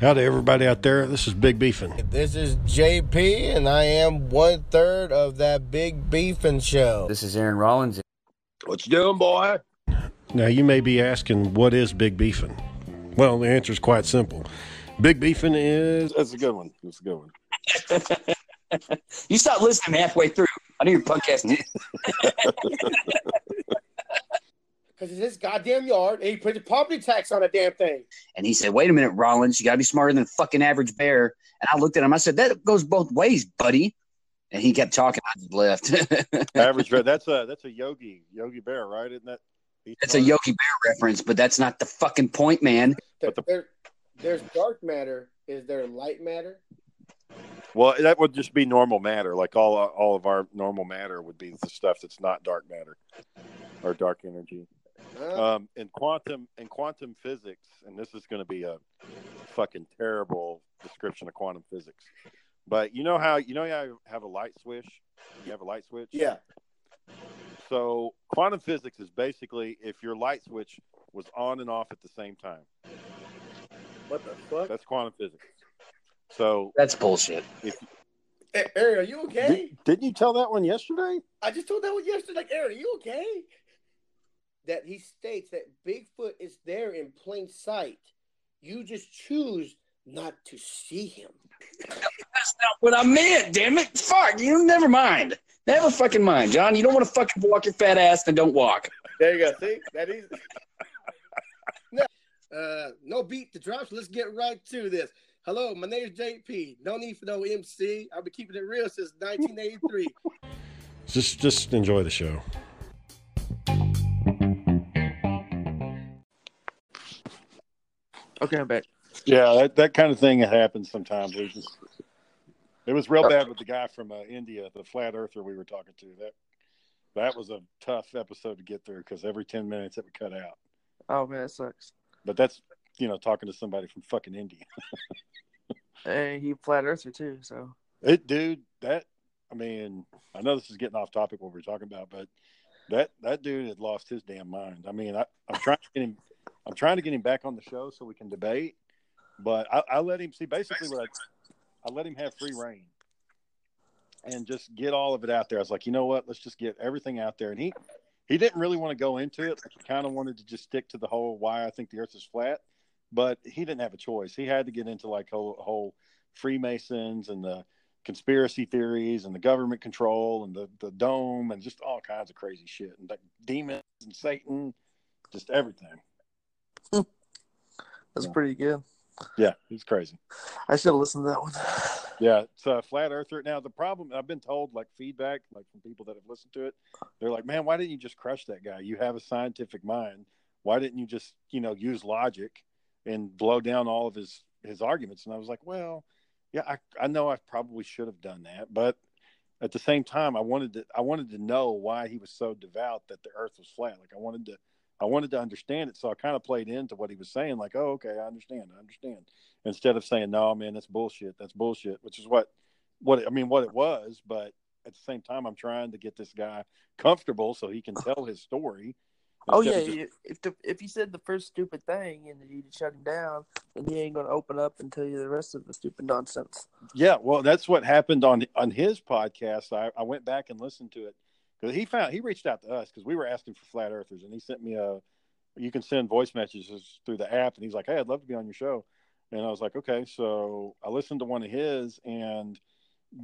Howdy, everybody out there. This is Big Beefin. This is JP, and I am one third of that Big Beefin show. This is Aaron Rollins. What you doing, boy? Now, you may be asking, what is Big Beefin? Well, the answer is quite simple. Big Beefin is. That's a good one. That's a good one. you stopped listening halfway through. I knew your podcast. Because it's his goddamn yard, and he put the property tax on a damn thing. And he said, "Wait a minute, Rollins, you got to be smarter than a fucking average bear." And I looked at him. I said, "That goes both ways, buddy." And he kept talking. I just left. Average bear. That's a that's a Yogi Yogi Bear, right? Isn't that? It's a Yogi Bear reference, but that's not the fucking point, man. But the- there- there's dark matter. Is there light matter? Well, that would just be normal matter. Like all all of our normal matter would be the stuff that's not dark matter or dark energy. Huh? Um, in quantum in quantum physics, and this is going to be a fucking terrible description of quantum physics. But you know how you know how you have a light switch. You have a light switch. yeah. So quantum physics is basically if your light switch was on and off at the same time. What the fuck? That's quantum physics. So That's bullshit. if Hey, Aaron, are you okay? Did, didn't you tell that one yesterday? I just told that one yesterday. Like, Aaron, are you okay? That he states that Bigfoot is there in plain sight. You just choose not to see him. That's not what I meant. Damn it! Fuck you. Never mind. Never fucking mind, John. You don't want to fucking walk your fat ass, then don't walk. There you go. See that is. no, uh, no beat the drops. Let's get right to this. Hello, my name is JP. No need for no MC. I've been keeping it real since 1983. Just, just enjoy the show. Okay, I'm back. Yeah, that, that kind of thing happens sometimes. We just, it was real bad with the guy from uh, India, the flat earther we were talking to. That that was a tough episode to get through because every ten minutes it would cut out. Oh man, that sucks. But that's you know talking to somebody from fucking India. And he flat earther too, so It, dude, that I mean, I know this is getting off topic what we're talking about, but that that dude had lost his damn mind. I mean, I, I'm trying to get him, I'm trying to get him back on the show so we can debate, but I, I let him see basically what I, I let him have free reign and just get all of it out there. I was like, you know what, let's just get everything out there, and he he didn't really want to go into it. Like he kind of wanted to just stick to the whole why I think the Earth is flat, but he didn't have a choice. He had to get into like whole, whole Freemasons and the conspiracy theories and the government control and the, the dome and just all kinds of crazy shit and like demons and Satan, just everything. that's Yeah. pretty good. Yeah, he's crazy. I should have listened to that one. Yeah, it's a flat earther. Now the problem I've been told, like feedback, like from people that have listened to it, they're like, "Man, why didn't you just crush that guy? You have a scientific mind. Why didn't you just, you know, use logic and blow down all of his his arguments?" And I was like, "Well, yeah, I I know I probably should have done that, but at the same time, I wanted to I wanted to know why he was so devout that the Earth was flat. Like I wanted to I wanted to understand it, so I kind of played into what he was saying. Like, oh, okay, I understand, I understand. Instead of saying, no, man, that's bullshit, that's bullshit, which is what what it, I mean, what it was. But at the same time, I'm trying to get this guy comfortable so he can tell his story. Oh yeah, just- if the, if he said the first stupid thing and you shut him down, then he ain't gonna open up and tell you the rest of the stupid nonsense. Yeah, well, that's what happened on on his podcast. I, I went back and listened to it because he found he reached out to us because we were asking for flat earthers, and he sent me a. You can send voice messages through the app, and he's like, "Hey, I'd love to be on your show," and I was like, "Okay." So I listened to one of his, and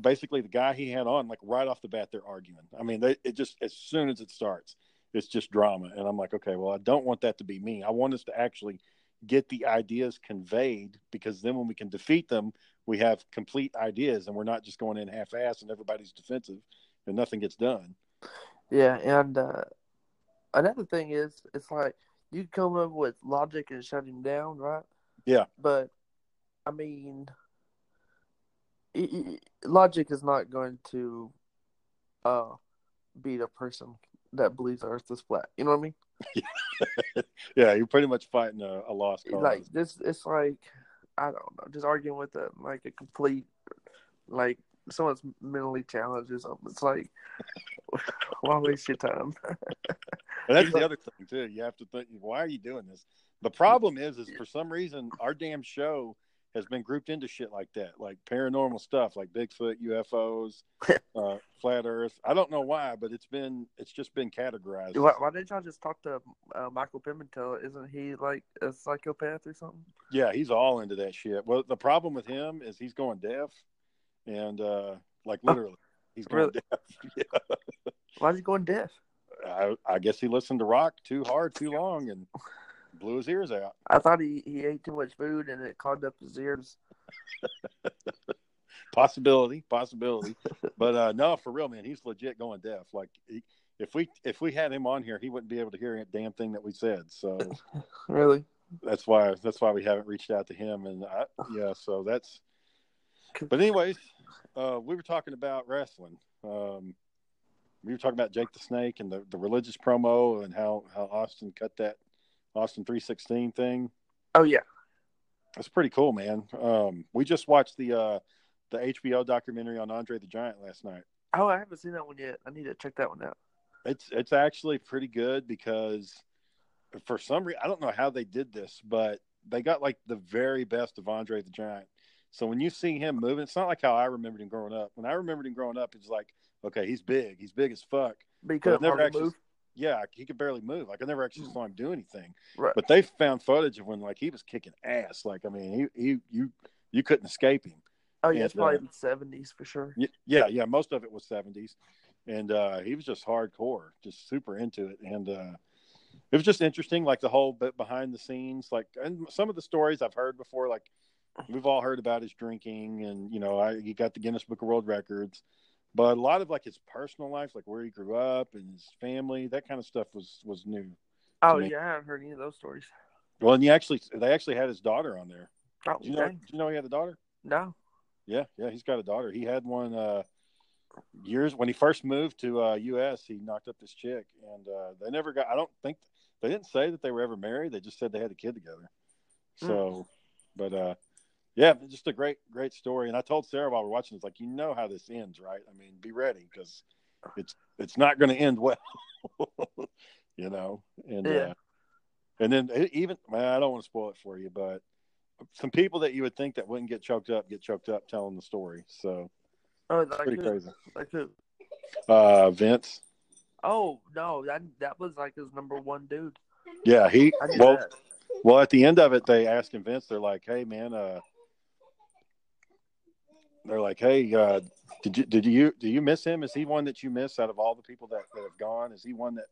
basically the guy he had on, like right off the bat, they're arguing. I mean, they, it just as soon as it starts, it's just drama, and I'm like, "Okay, well, I don't want that to be me. I want us to actually." get the ideas conveyed because then when we can defeat them we have complete ideas and we're not just going in half-ass and everybody's defensive and nothing gets done Yeah, and uh, another thing is, it's like you come up with logic and shut him down, right? Yeah. But I mean, i i logic is not going to uh beat a person that believes the Earth is flat. You know what I mean? yeah you're pretty much fighting a, a lost cause Like this, it's like I don't know, just arguing with a like a complete like someone's mentally challenged or something. It's like why waste your time? And that's the other thing too. You have to think, why are you doing this? The problem is, is for some reason our damn show has been grouped into shit like that, like paranormal stuff, like Bigfoot, UFOs, uh, flat Earth. I don't know why, but it's been it's just been categorized. Why, why didn't y'all just talk to uh, Michael Pimentel? Isn't he like a psychopath or something? Yeah, he's all into that shit. Well, the problem with him is he's going deaf, and uh, like literally, he's going Really? deaf. yeah. Why's he going deaf? I, I guess he listened to rock too hard, too long, and blew his ears out. I thought he, he ate too much food and it clogged up his ears. Possibility, possibility, but uh, no, for real, man, he's legit going deaf. Like he, if we if we had him on here, he wouldn't be able to hear a damn thing that we said. So Really? that's why that's why we haven't reached out to him. And I, yeah, so that's. But anyways, uh, we were talking about wrestling. Um, we were talking about Jake the Snake and the, the religious promo and how how Austin cut that Austin three sixteen thing. Oh yeah. That's pretty cool, man. Um, we just watched the uh, the HBO documentary on Andre the Giant last night. Oh, I haven't seen that one yet. I need to check that one out. It's it's actually pretty good because for some reason I don't know how they did this, but they got like the very best of Andre the Giant. So when you see him moving, it's not like how I remembered him growing up. When I remembered him growing up, it's like, okay, he's big, he's big as fuck. But he couldn't never actually, move. yeah, he could barely move. Like I never actually saw him do anything. Right. But they found footage of when like he was kicking ass. Like I mean, he he you you couldn't escape him. oh yeah, it's probably uh, the seventies for sure. Yeah, yeah, most of it was seventies, and uh, he was just hardcore, just super into it, and uh, it was just interesting, like the whole bit behind the scenes, like and some of the stories I've heard before, like we've all heard about his drinking, and you know, I, he got the Guinness Book of World Records, but a lot of like his personal life, like where he grew up and his family, that kind of stuff was was new. Oh yeah, I haven't heard any of those stories. Well, and he actually, they actually had his daughter on there. Oh, Did you know? you know he had a daughter? No. Yeah, yeah, he's got a daughter. He had one uh, years when he first moved to uh, U.S. He knocked up this chick, and uh, they never got. I don't think they didn't say that they were ever married. They just said they had a kid together. So, but uh, yeah, just a great, great story. And I told Sarah while we we're watching, it's like you know how this ends, right? I mean, be ready because it's it's not going to end well, you know. And Yeah. uh, and then even man, I don't want to spoil it for you, but some people that you would think that wouldn't get choked up get choked up telling the story. So Oh, like pretty who? crazy. Like who? Uh, Vince. Oh no, that that was like his number one dude. Yeah, he. Well, that. well, at the end of it, they asked him Vince. They're like, "Hey, man, uh, they're like, hey, uh, did you did you do you miss him? Is he one that you miss out of all the people that, that have gone? Is he one that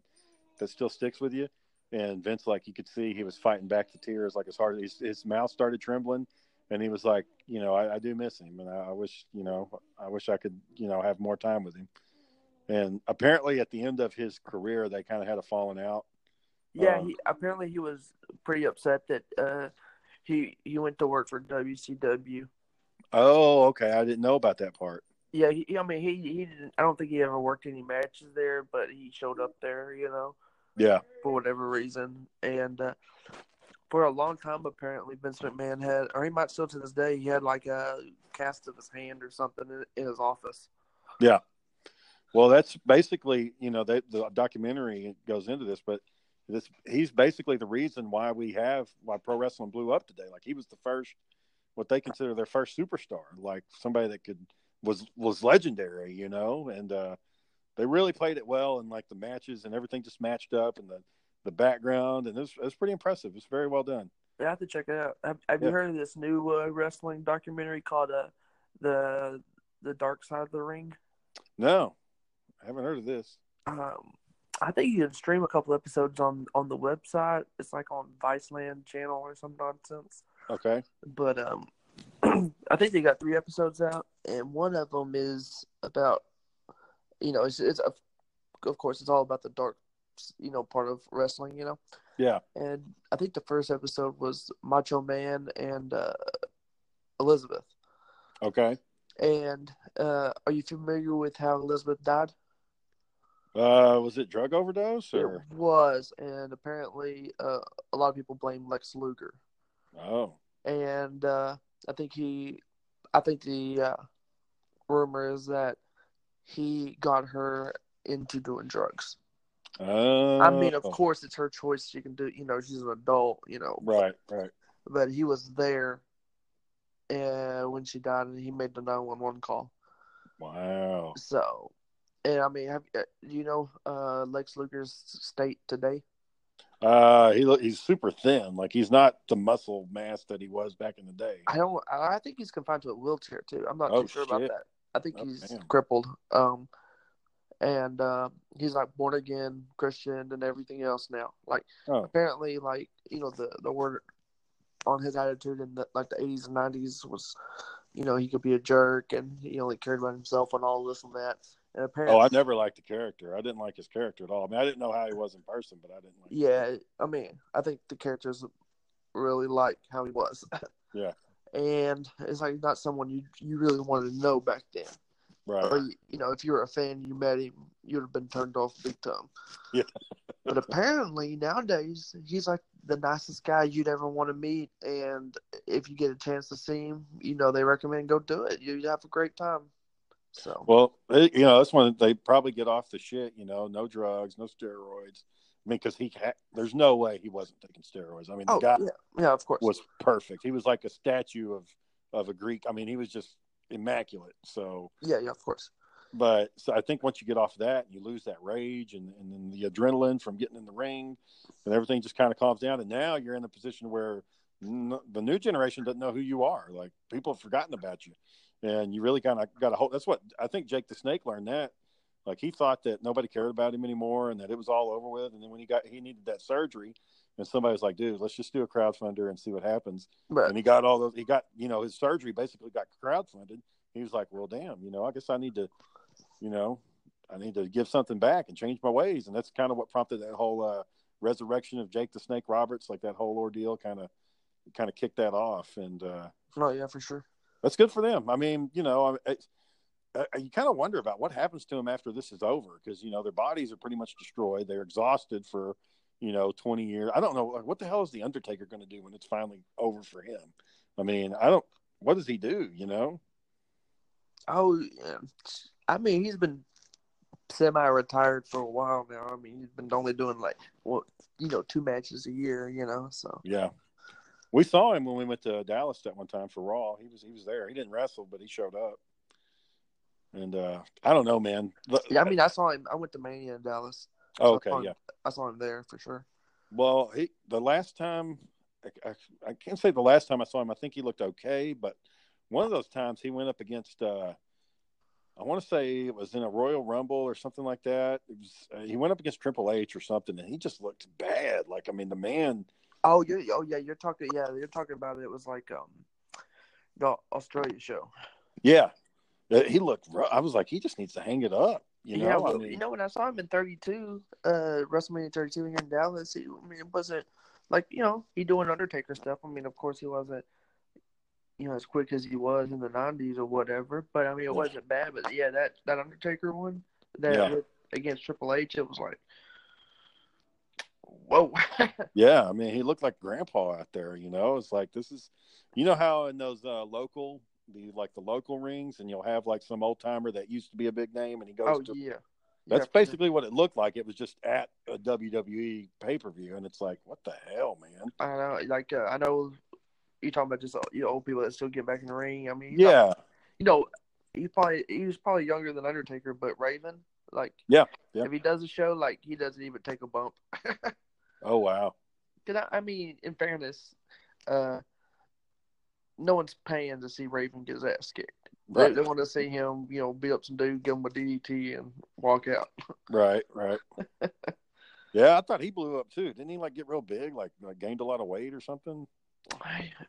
that still sticks with you?" And Vince, like you could see, he was fighting back the tears, like his heart, his, his mouth started trembling, and he was like, "You know, I, I do miss him, and I, I wish, you know, I wish I could, you know, have more time with him." And apparently, at the end of his career, they kind of had a falling out. Yeah, Um, he apparently he was pretty upset that uh he he went to work for WCW. Oh, okay. I didn't know about that part. Yeah, he, I mean he he didn't. I don't think he ever worked any matches there, but he showed up there, you know, Yeah. for whatever reason. And uh, for a long time, apparently Vince McMahon had, or he might still to this day, he had like a cast of his hand or something in, in his office. Yeah. Well, that's basically, you know, they, the documentary goes into this, but this he's basically the reason why we have why pro wrestling blew up today. Like he was the first, what they consider their first superstar, like somebody that could was was legendary, you know, and uh, they really played it well, and like the matches and everything just matched up, and the the background, and it was, it was pretty impressive. It's very well done. Yeah, I have to check it out. Have, have you heard of this new uh, wrestling documentary called uh, the the Dark Side of the Ring? No, I haven't heard of this. Um, I think you can stream a couple episodes on on the website. It's like on Viceland channel or some nonsense. Okay, But um, I think they got three episodes out, and one of them is about, you know, it's it's a, of course it's all about the dark, you know, part of wrestling, you know. yeah, And I think the first episode was Macho Man and uh, Elizabeth. okay. And uh, are you familiar with how Elizabeth died? Uh, was it drug overdose or? It was, and apparently uh, a lot of people blame Lex Luger. Oh, And uh, I think he, I think the uh, rumor is that he got her into doing drugs. oh. I mean, of course, it's her choice. She can do, you know, she's an adult, you know. Right, right. But he was there and when she died, and he made the nine one one call. Wow. So, and I mean, have uh, do you know uh, Lex Luger's state today? Uh, he he's super thin. Like he's not the muscle mass that he was back in the day. I don't. I think he's confined to a wheelchair too. I'm not Oh, too sure about that. I think Oh, he's crippled. Um, and uh, he's like born again Christian and everything else now. Like Oh. apparently, like you know, the the word on his attitude in the like the 80s and 90s was, you know, he could be a jerk and he only cared about himself and all this and that. And apparently, Oh, I never liked the character. I didn't like his character at all. I mean, I didn't know how he was in person, but I didn't like. Yeah, I mean, I think the characters really like how he was. Yeah. And it's like not someone you you really wanted to know back then. Right. Or you know, if you were a fan, you met him, you'd have been turned off big time. Yeah. but apparently nowadays he's like the nicest guy you'd ever want to meet, and if you get a chance to see him, you know they recommend go do it. You'd have a great time. So Well, they, you know, that's when they probably get off the shit. You know, no drugs, no steroids. I mean, because he ha- there's no way he wasn't taking steroids. I mean, the oh guy yeah, yeah, of course. was perfect. He was like a statue of of a Greek. I mean, he was just immaculate. So, yeah, yeah, of course. but so I think once you get off that, you lose that rage and and then the adrenaline from getting in the ring, and everything just kind of calms down. And now you're in a position where n- the new generation doesn't know who you are. Like people have forgotten about you, and you really kind of got to hold. That's what I think. Jake the Snake learned that. Like he thought that nobody cared about him anymore, and that it was all over with. And then when he got he needed that surgery, and somebody was like, "Dude, let's just do a crowdfunder and see what happens." But and he got all those. He got you know his surgery basically got crowdfunded. He was like, "Well, damn, you know, I guess I need to, you know, I need to give something back and change my ways." And that's kind of what prompted that whole uh, resurrection of Jake the Snake Roberts. Like that whole ordeal kind of kind of kicked that off, and uh, no, yeah, for sure. That's good for them. I mean, you know, I, I, you kind of wonder about what happens to them after this is over because you know their bodies are pretty much destroyed. They're exhausted for you know twenty years. I don't know like, what the hell is the Undertaker going to do when it's finally over for him. I mean, I don't. What does he do? You know? Oh, yeah. I mean, he's been semi-retired for a while now. I mean, he's been only doing like, well, you know, two matches a year. You know, so Yeah. We saw him when we went to Dallas that one time for Raw. He was he was there. He didn't wrestle, but he showed up. And uh I don't know, man. Yeah. I mean, I saw him. I went to Mania in Dallas. oh, okay, on- yeah. I saw him there for sure. Well, he the last time I, I, I can't say the last time I saw him. I think he looked okay, but one of those times he went up against. uh I want to say it was in a Royal Rumble or something like that. It was, uh, he went up against Triple H or something, and he just looked bad. Like I mean, the man. Oh, you're oh yeah, you're talking yeah, you're talking about it. It was like um, the Australia show. Yeah, Uh, he looked. rough. I was like, he just needs to hang it up. You know, yeah, I mean- you know when I saw him in 32, uh, WrestleMania 32 here in Dallas, he, I mean, it wasn't like you know he doing Undertaker stuff. I mean, of course he wasn't, you know, as quick as he was in the 90s or whatever. But I mean, it wasn't bad. But yeah, that that Undertaker one that Yeah. with, against Triple H, it was like, whoa. Yeah, I mean, he looked like grandpa out there. You know, it's like this is, you know, how in those uh, local, the like the local rings, and you'll have like some old timer that used to be a big name, and he goes oh to. yeah. That's Yeah, basically what it looked like. It was just at a WWE pay per view, and it's like, what the hell, man? I know, like uh, I know you talking about just uh, you know old people that still get back in the ring. I mean, he's not- Yeah, you know, he probably he was probably younger than Undertaker, but Raven, like, Yeah, yeah. if he does a show, like he doesn't even take a bump. oh wow, Cause I, I mean, in fairness, uh, no one's paying to see Raven get his ass kicked. They, right, they want to see him, you know, beat up some dude, give him a DDT, and walk out. right, right. yeah, I thought he blew up too. Didn't he like get real big, like, like gained a lot of weight or something?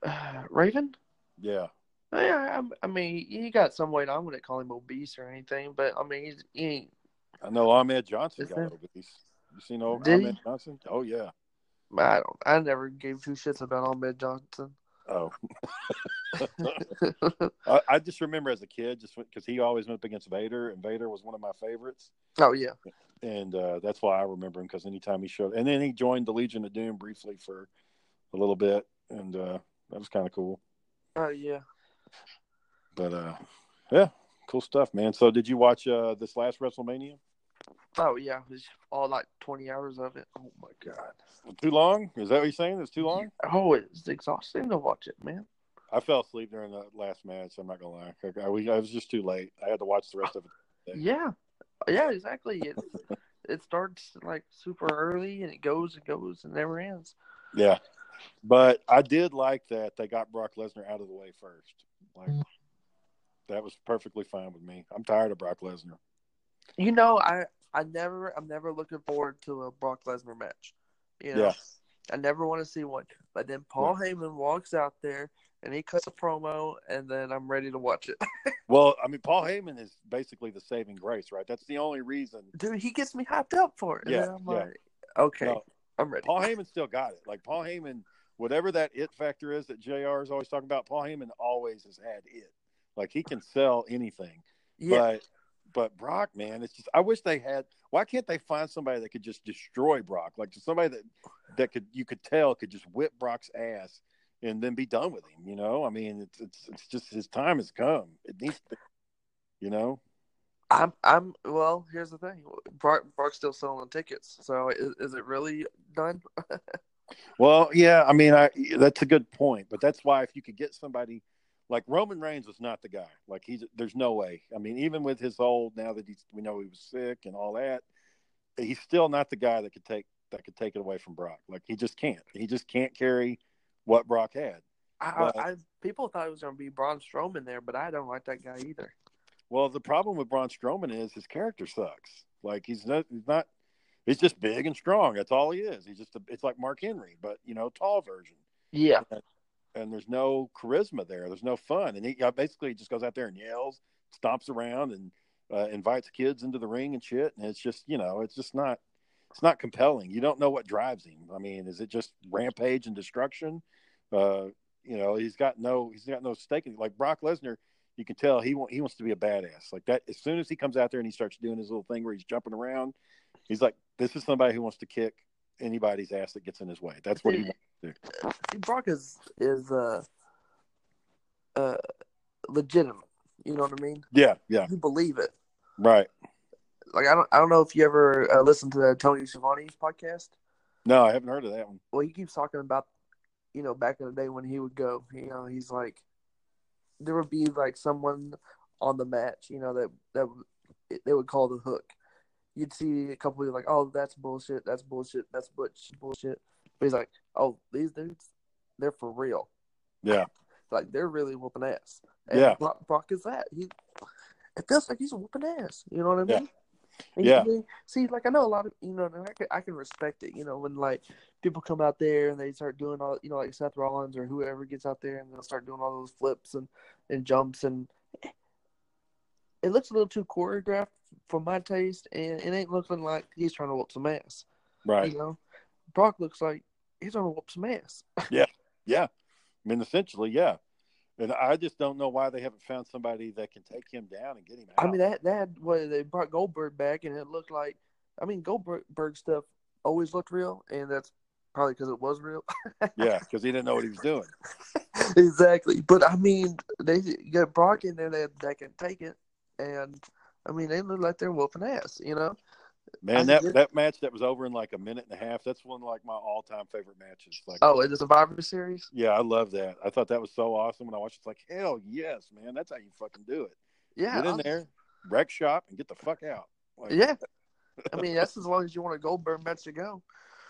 Uh, Raven. Yeah, Yeah, I, I mean, he got some weight. I wouldn't call him obese or anything, but I mean, he's, he ain't. I know Ahmed Johnson Is got there- obese. You seen old Did he? Ahmed Johnson? Oh yeah. I don't. I never gave two shits about Ahmed Johnson. Oh, I, I just remember as a kid, just because he always went up against Vader, and Vader was one of my favorites, oh yeah, and uh, that's why I remember him. Because anytime he showed, and then he joined the Legion of Doom briefly for a little bit, and uh, that was kind of cool. oh yeah. But uh, yeah, cool stuff, man. So, did you watch uh, this last WrestleMania? Oh yeah, it was all like twenty hours of it. Oh my god, too long? Is that what you're saying? It's too long? Oh, it's exhausting to watch it, man. I fell asleep during the last match. I'm not gonna lie. I, I, I was just too late. I had to watch the rest of it. Yeah, yeah, exactly. It it starts like super early and it goes and goes and never ends. Yeah, but I did like that they got Brock Lesnar out of the way first. Like mm-hmm. that was perfectly fine with me. I'm tired of Brock Lesnar. You know, I I never I'm never looking forward to a Brock Lesnar match. You know, Yeah. I never want to see one. But then Paul Heyman walks out there and he cuts a promo, and then I'm ready to watch it. Well, I mean, Paul Heyman is basically the saving grace, right? That's the only reason. Dude, he gets me hyped up for it. Yeah, I'm yeah. like, okay, No, I'm ready. Paul Heyman still got it. Like Paul Heyman, whatever that it factor is that Jr. is always talking about, Paul Heyman always has had it. Like he can sell anything. yeah, But but Brock, man, it's just I wish they had. Why can't they find somebody that could just destroy Brock? Like just somebody that that could you could tell could just whip Brock's ass and then be done with him. You know, I mean, it's it's it's just his time has come. It needs to, you know. I'm I'm well. Here's the thing, Brock Brock's still selling tickets. So is, is it really done? Well, yeah, I mean, I that's a good point, but that's why if you could get somebody like Roman Reigns was not the guy. Like he's there's no way. I mean, even with his old now that he's we know he was sick and all that, he's still not the guy that could take that could take it away from Brock. Like he just can't. He just can't carry what Brock had. I, But- I people thought it was going to be Braun Strowman there, but I don't like that guy either. Well, the problem with Braun Strowman is his character sucks. Like he's not he's not he's just big and strong. That's all he is. He's just a, it's like Mark Henry, but you know, tall version. Yeah, and there's no charisma there. There's no fun, and he basically just goes out there and yells, stomps around, and uh, invites kids into the ring and shit. And it's just you know, it's just not, it's not compelling. You don't know what drives him. I mean, is it just rampage and destruction? Uh, you know, he's got no, he's got no stake in it. Like Brock Lesnar, you can tell he want, he wants to be a badass. Like that, as soon as he comes out there and he starts doing his little thing where he's jumping around, he's like, this is somebody who wants to kick anybody's ass that gets in his way. That's what he wants. to See, Brock is is uh uh legitimate. You know what I mean? Yeah, yeah, You believe it. right. Like I don't I don't know if you ever uh, listened to the Tony Schiavone's podcast. No, I haven't heard of that one. Well, he keeps talking about you know back in the day when he would go. You know, he's like there would be like someone on the match. You know that that they would call the hook. You'd see a couple of like, oh, that's bullshit. That's bullshit. That's butch bullshit. But he's like, oh, these dudes, they're for real. Yeah, Like they're really whooping ass. And Yeah. Brock, Brock is that. He it feels like he's whooping ass. You know what I Yeah. mean? And Yeah. you- See, like I know a lot of you know, and I can I can respect it. You know, when like people come out there and they start doing all you know, like Seth Rollins or whoever gets out there and they'll start doing all those flips and and jumps and it looks a little too choreographed for my taste, and it ain't looking like he's trying to whoop some ass. right. You know, Brock looks like he's trying to whoop some ass. Yeah. Yeah. I mean, essentially, yeah. And I just don't know why they haven't found somebody that can take him down and get him out. I mean, that that what they brought Goldberg back, and it looked like. I mean, Goldberg stuff always looked real, and that's probably because it was real. yeah, because he didn't know what he was doing. exactly, but I mean, they got Brock in there that that can take it, and I mean, they look like they're whooping ass. You know, Man, that that match that was over in like a minute and a half. That's one of like my all time favorite matches. Like, oh, in the Survivor Series. yeah, I love that. I thought that was so awesome when I watched. it. It's like, hell yes, man. That's how you fucking do it. Yeah, get in I'm- there, wreck shop, and get the fuck out. Like, Yeah, I mean, that's as long as you want a Goldberg match to go.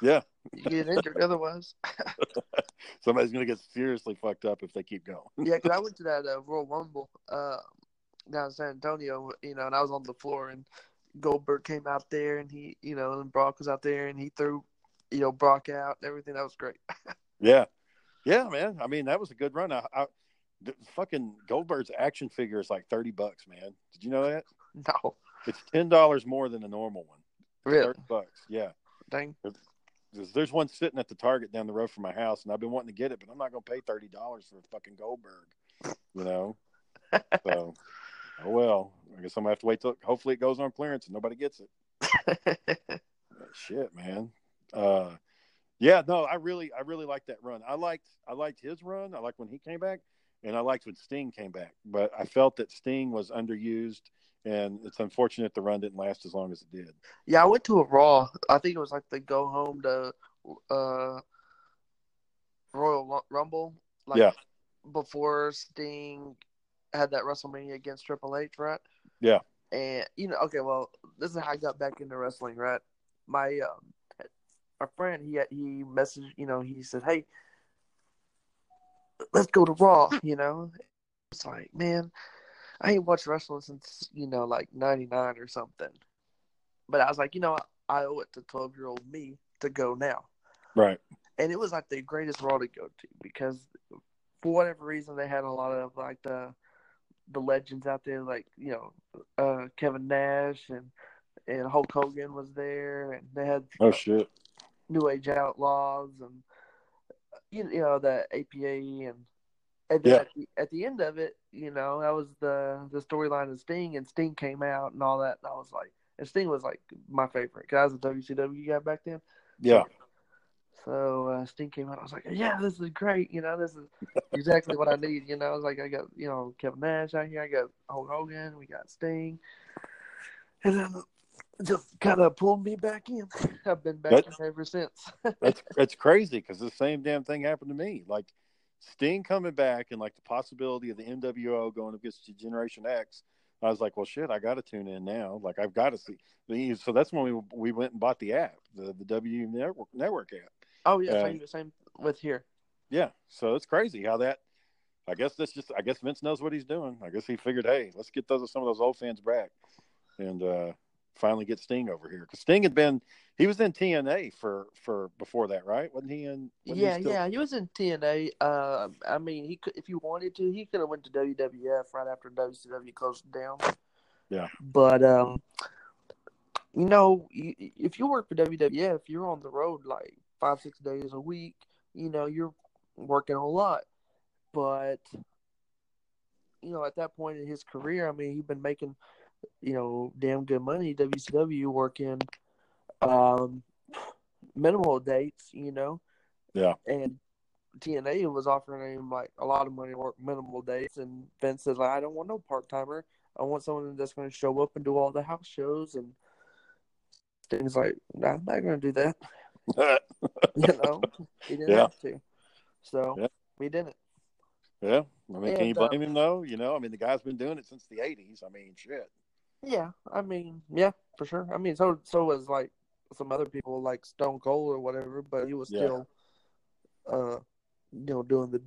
yeah. You get injured otherwise. Somebody's gonna get seriously fucked up if they keep going. Yeah, because I went to that uh, Royal Rumble uh, down in San Antonio, you know, and I was on the floor, and Goldberg came out there, and he, you know, and Brock was out there, and he threw, you know, Brock out and everything. That was great. Yeah, yeah, man. I mean, that was a good run. I, I the fucking Goldberg's action figure is like thirty bucks, man. Did you know that? no, It's ten dollars more than a normal one. really, Thirty bucks. Yeah. dang. There's, there's one sitting at the Target down the road from my house, and I've been wanting to get it, but I'm not going to pay thirty dollars for a fucking Goldberg. You know. so, oh well. I guess I'm gonna have to wait till. Hopefully, it goes on clearance and nobody gets it. Shit, man. Uh, yeah, no, I really, I really liked that run. I liked, I liked his run. I liked when he came back, and I liked when Sting came back. But I felt that Sting was underused, and it's unfortunate the run didn't last as long as it did. yeah, I went to a Raw. I think it was like the go home to uh, Royal Rumble. Like, Yeah. before Sting had that WrestleMania against Triple H, right? Yeah. And you know, okay, well, this is how I got back into wrestling, right? My um, my friend, he he messaged, you know, he said, "Hey, let's go to Raw," you know. It's like, man, I ain't watched wrestling since you know, like '99 or something. But I was like, you know, I owe it to 12 year old me to go now. Right. And it was like the greatest Raw to go to because for whatever reason they had a lot of like the the legends out there, like you know, uh, Kevin Nash and and Hulk Hogan was there, and they had Oh shit. New Age Outlaws and you you know the APA and and then Yeah. at, the, at the end of it, you know, that was the the storyline of Sting, and Sting came out and all that, and I was like, and Sting was like my favorite because I was a WCW guy back then. Yeah. So uh, Sting came out. I was like, yeah, this is great. You know, this is exactly what I need. You know, I was like, I got you know Kevin Nash out here. I got Hulk Hogan. We got Sting, and then just kind of pulled me back in. I've been back That- in ever since. That's that's crazy because the same damn thing happened to me. Like Sting coming back and like the possibility of the NWO going against Generation X. I was like, well, shit, I got to tune in now. Like I've got to see. So that's when we we went and bought the app, the the W network network app. Oh yeah, same same with here. Yeah, so it's crazy how that. I guess that's just. I guess Vince knows what he's doing. I guess he figured, hey, let's get those some of those old fans back, and uh finally get Sting over here because Sting had been he was in TNA for for before that, right? Wasn't he in? wasn't he Yeah, still- yeah, he was in TNA. Uh, I mean, he could, if you wanted to, he could have went to WWF right after WCW closed down. Yeah. But um, you know, if you work for WWF, you're on the road like five, six days a week. You know, you're working a lot. But you know, at that point in his career, I mean, he'd been making, you know, damn good money. WCW working, um, minimal dates. You know Yeah. and TNA was offering him like a lot of money to work minimal dates, and Vince says, "I don't want no part timer. I want someone that's going to show up and do all the house shows." And things like, nah, "I'm not going to do that." You know, he didn't Yeah. have to, so Yeah. we didn't. Yeah, I mean, can you And, uh, blame him though? You know, I mean, the guy's been doing it since the '80s. I mean, shit. Yeah, I mean, yeah, for sure. I mean, so so was like some other people like Stone Cold or whatever, but he was Yeah. still, uh, you know, doing the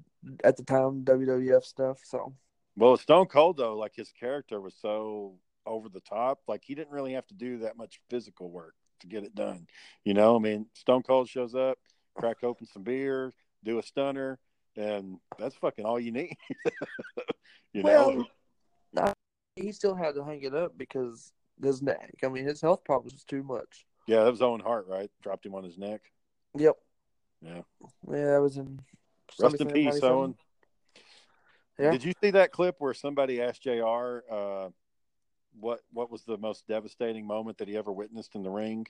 at the time WWF stuff. So Well, Stone Cold though, like his character was so over the top. Like he didn't really have to do that much physical work to get it done. You know, I mean, Stone Cold shows up, crack open some beer, do a stunner, and that's fucking all you need. you know, Well, nah, he still had to hang it up because his neck. I mean, his health problems was too much. yeah, that was Owen Hart, right? Dropped him on his neck. Yep. Yeah. Yeah, that was in. Rest in peace, 97. Owen. Yeah. Did you see that clip where somebody asked Jr. Uh, what what was the most devastating moment that he ever witnessed in the ring?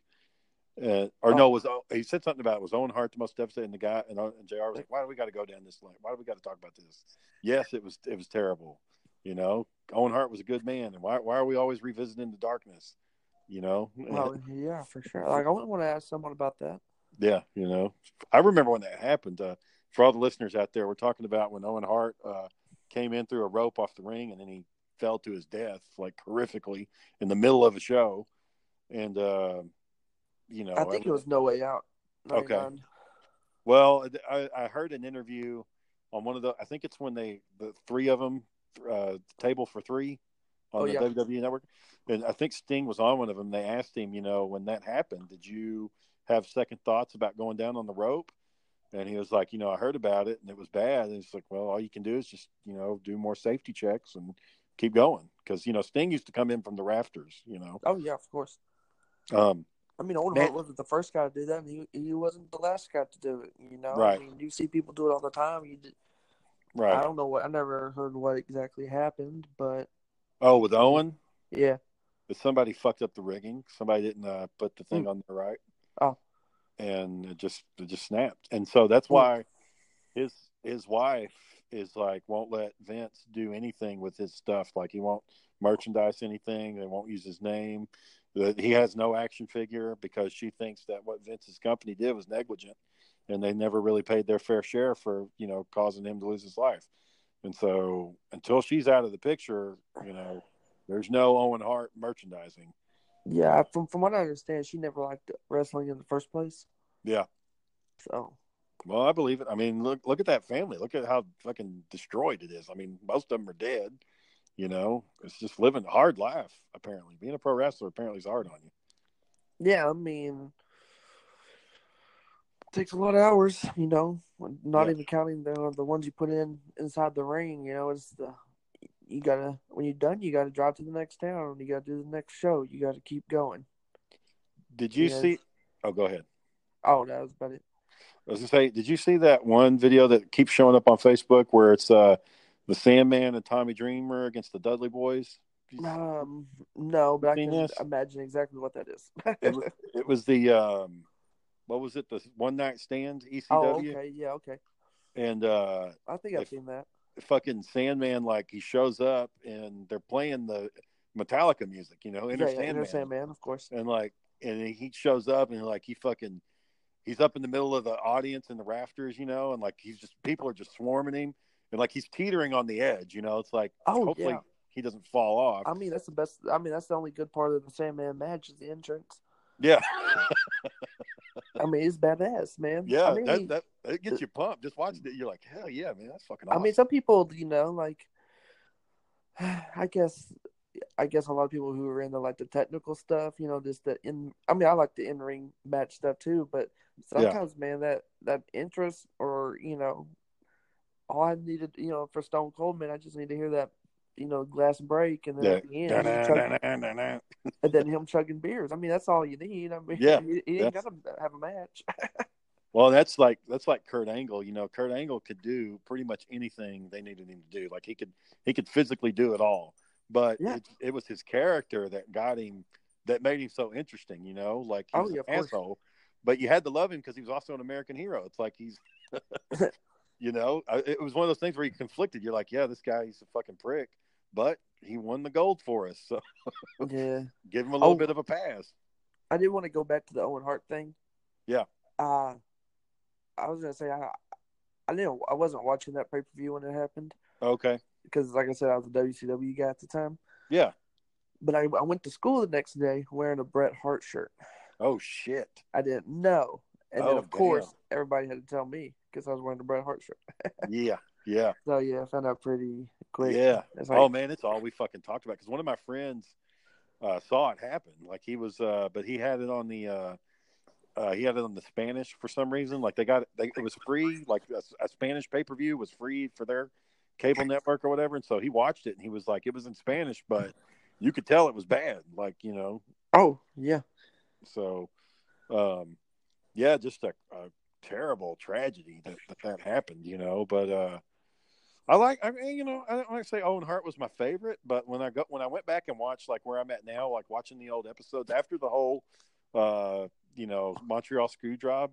Uh, or Oh. no, was he said something about was Owen Hart the most devastating? The guy and, and Jr. was like, "Why do we got to go down this lane? Why do we got to talk about this?" Yes, it was it was terrible. You know, Owen Hart was a good man, and why why are we always revisiting the darkness? You know, Well, yeah, for sure. Like, I wouldn't want to ask someone about that. yeah, you know, I remember when that happened. Uh, for all the listeners out there, we're talking about when Owen Hart uh, came in through a rope off the ring and then he fell to his death, like horrifically, in the middle of a show. And uh, you know, I think it was No Way Out. Okay. Well, I, I heard an interview on one of the. I think it's when they the three of them uh, table for three on Oh, the yeah. WWE network, and I think Sting was on one of them. They asked him, you know, when that happened, did you have second thoughts about going down on the rope? And he was like, you know, I heard about it and it was bad. And he's like, well, all you can do is just, you know, do more safety checks and keep going because you know Sting used to come in from the rafters, you know. Oh yeah, of course. Um, I mean, Owen wasn't the first guy to do that, and he he wasn't the last guy to do it. You know, Right. I mean, you see people do it all the time. You, right. I don't know what I never heard what exactly happened, but Oh, with Owen, yeah, but somebody fucked up the rigging. Somebody didn't uh, put the thing on the right. Oh. and it just it just snapped. And so that's Hmm. why his his wife is like won't let Vince do anything with his stuff. Like he won't merchandise anything. They won't use his name. He has no action figure because she thinks that what Vince's company did was negligent, and they never really paid their fair share for you know causing him to lose his life. And so until she's out of the picture, you know, there's no Owen Hart merchandising. Yeah, from from what I understand, she never liked wrestling in the first place. Yeah. So Well, I believe it. I mean, look look at that family. Look at how fucking destroyed it is. I mean, most of them are dead. You know, it's just living a hard life. Apparently, being a pro wrestler apparently is hard on you. yeah, I mean, takes a lot of hours. You know, not Yeah. even counting the the ones you put in inside the ring. You know, it's the you gotta when you're done, you gotta drive to the next town. You gotta do the next show. You gotta keep going. Did you Yes. see? Oh, go ahead. Oh, that was about it. I was gonna say, did you see that one video that keeps showing up on Facebook where it's uh the Sandman and Tommy Dreamer against the Dudley Boys? Um, no, but I can this? imagine exactly what that is. It was, it was the um, what was it? The one night stand ECW, oh, okay, yeah, okay. and uh, I think I've seen that. fucking Sandman like he shows up and they're playing the Metallica music, you know, Enter yeah, yeah, Sandman, Enter Sandman, of course. and like and he shows up and like he fucking he's up in the middle of the audience in the rafters, you know, and like he's just people are just swarming him and like he's teetering on the edge, you know. It's like Oh, hopefully yeah. he doesn't fall off. I mean, that's the best. I mean, that's the only good part of the Sandman match is the entrance. yeah, I mean, it's badass, man. yeah, I mean, that, that that gets you pumped. Just watching it, you're like, hell yeah, man, that's fucking I mean, some people, you know, like, I guess, I guess a lot of people who are into like the technical stuff, you know, just the in. I mean, I like the in ring match stuff too, but sometimes, man, that that interest or you know, all I needed, you know, for Stone Cold, man, I just need to hear that, you know, glass break and then yeah. at the end, him Da-na-na-na-na-na. and then him chugging beers. I mean, that's all you need. I mean, Yeah, he, he ain't got to have a match. Well, that's like that's like Kurt Angle. You know, Kurt Angle could do pretty much anything they needed him to do. Like he could he could physically do it all. But Yeah. it, it was his character that got him that made him so interesting. You know, like he Oh, was yeah, an course. asshole, but you had to love him because he was also an American hero. It's like he's, you know, it was one of those things where you conflicted. You're like, yeah, this guy he's a fucking prick, but he won the gold for us, so yeah. give him a little Oh. bit of a pass. I did want to go back to the Owen Hart thing. Yeah. Uh I was gonna say I I didn't I wasn't watching that pay per view when it happened Okay, because like I said I was a WCW guy at the time. yeah. But I I went to school the next day wearing a Bret Hart shirt. Oh shit. I didn't know, and then Oh, of course everybody had to tell me because I was wearing a Bret Hart shirt. Yeah, yeah. So yeah, I found out pretty quick. Yeah. It's like, oh man, it's all we fucking talked about because one of my friends uh, saw it happen. Like he was, uh, but he had it on the, uh, uh, he had it on the Spanish for some reason. Like they got it, they, it was free. Like a, a Spanish pay per view was free for their cable network or whatever. And so he watched it and he was like, it was in Spanish, but you could tell it was bad. Like you know, oh yeah, so um, yeah, just a, a terrible tragedy that, that that happened. You know, but uh, I like, I mean, you know, I don't want to say Owen Hart was my favorite, but when I got when I went back and watched like where I'm at now, like watching the old episodes after the whole, uh, you know, Montreal screw job,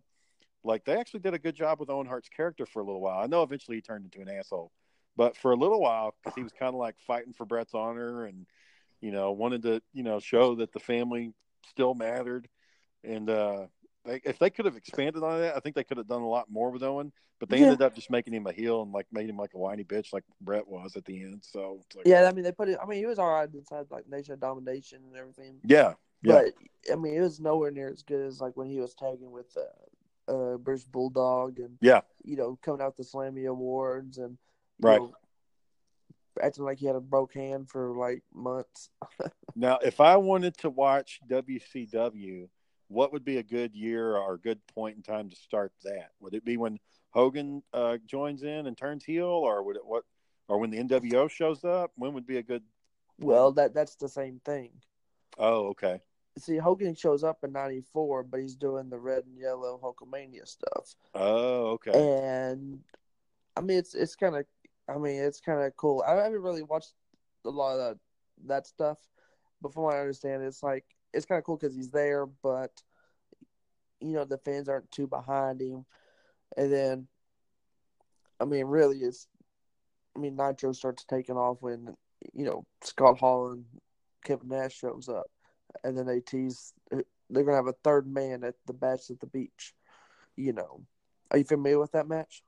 like they actually did a good job with Owen Hart's character for a little while. I know eventually he turned into an asshole, but for a little while because he was kind of like fighting for Bret's honor and you know wanted to you know show that the family still mattered, and uh, they, if they could have expanded on that, I think they could have done a lot more with Owen. But they Yeah. ended up just making him a heel and like made him like a whiny bitch like Brett was at the end. So it's like, yeah. I mean they put it. I mean he was all right inside like Nation of Domination and everything. yeah, yeah, But I mean, it was nowhere near as good as like when he was tagging with uh, uh British Bulldog and yeah, you know coming out the Slammy Awards and Right. know, acting like he had a broke hand for like months. Now, if I wanted to watch WCW, what would be a good year or a good point in time to start that? Would it be when Hogan uh, joins in and turns heel, or would it what, or when the NWO shows up? When would be a good? Well, that that's the same thing. Oh, okay, See, Hogan shows up in '94, but he's doing the red and yellow Hulkamania stuff, oh, okay, and I mean, it's it's kind of, I mean, it's kind of cool. I haven't really watched a lot of that, that stuff, but from what I understand, it's like it's kind of cool because he's there, but you know the fans aren't too behind him, and then, I mean, really, it's, I mean, Nitro starts taking off when you know Scott Hall and Kevin Nash shows up, and then they tease they're gonna have a third man at the Bash at the Beach. You know, are you familiar with that match?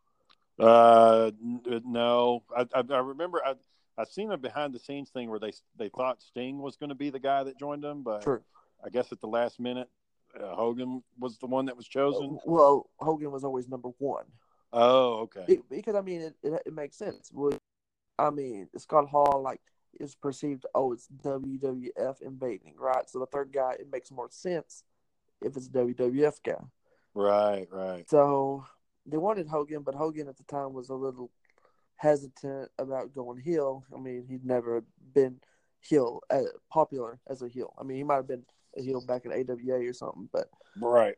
Uh, n- no, I, I, I remember I I seen a behind the scenes thing where they they thought Sting was going to be the guy that joined them, but True. I guess at the last minute, uh, Hogan was the one that was chosen. Well, Hogan was always number one. Oh, okay. It, because I mean, it, it, it makes sense. Well, I mean, Scott Hall like is perceived. Oh, it's WWF invading, right? So the third guy, it makes more sense if it's a WWF guy. Right, right. So they wanted Hogan, but Hogan at the time was a little hesitant about going heel. I mean, he'd never been heel uh, popular as a heel. I mean, he might have been a heel back in AWA or something, but Right.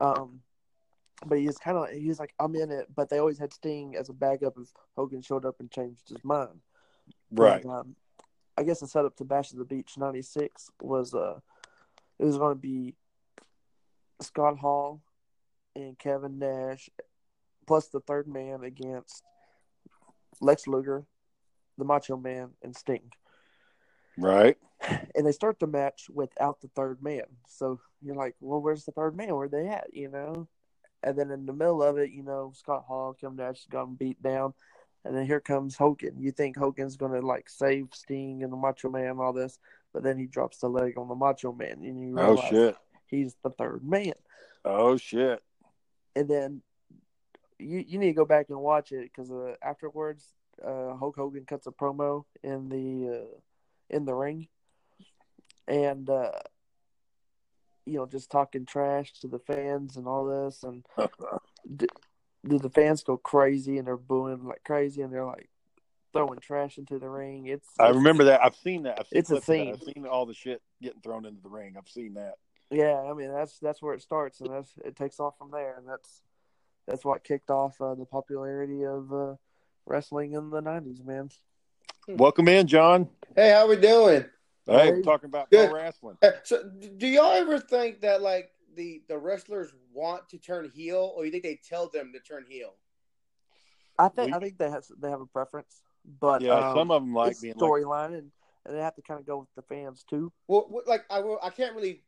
um, but he was kind of he was like, I'm in it. But they always had Sting as a backup if Hogan showed up and changed his mind. Right. And, um, I guess the setup to Bash of the Beach '96 was uh, it was going to be Scott Hall and Kevin Nash, plus the third man against Lex Luger, the Macho Man, and Sting. Right. And they start the match without the third man. So you're like, well, where's the third man? Where they at? You know? And then in the middle of it, you know, Scott Hall, Kevin Nash gotten beat down. And then here comes Hogan. You think Hogan's going to like save Sting and the Macho Man and all this, but then he drops the leg on the Macho Man, and you oh, realize Oh shit. he's the third man. Oh shit. And then you you need to go back and watch it because uh, afterwards, uh, Hulk Hogan cuts a promo in the uh, in the ring, and uh, you know just talking trash to the fans and all this, and do the fans go crazy and they're booing like crazy and they're like throwing trash into the ring. It's I it's- remember that. I've seen that. I've seen It's a scene. I've seen all the shit getting thrown into the ring. I've seen that. Yeah, I mean that's that's where it starts, and that's it takes off from there, and that's that's what kicked off uh, the popularity of uh, wrestling in the '90s, man. Welcome in, John. Hey, how we doing? Hey, Hey. talking about pro wrestling. Uh, So, do y'all ever think that like the the wrestlers want to turn heel, or you think they tell them to turn heel? I think We- I think they have they have a preference, but Yeah, um, some of them like it's being like, storyline, and, and they have to kind of go with the fans too. Well, what- like I will, I can't really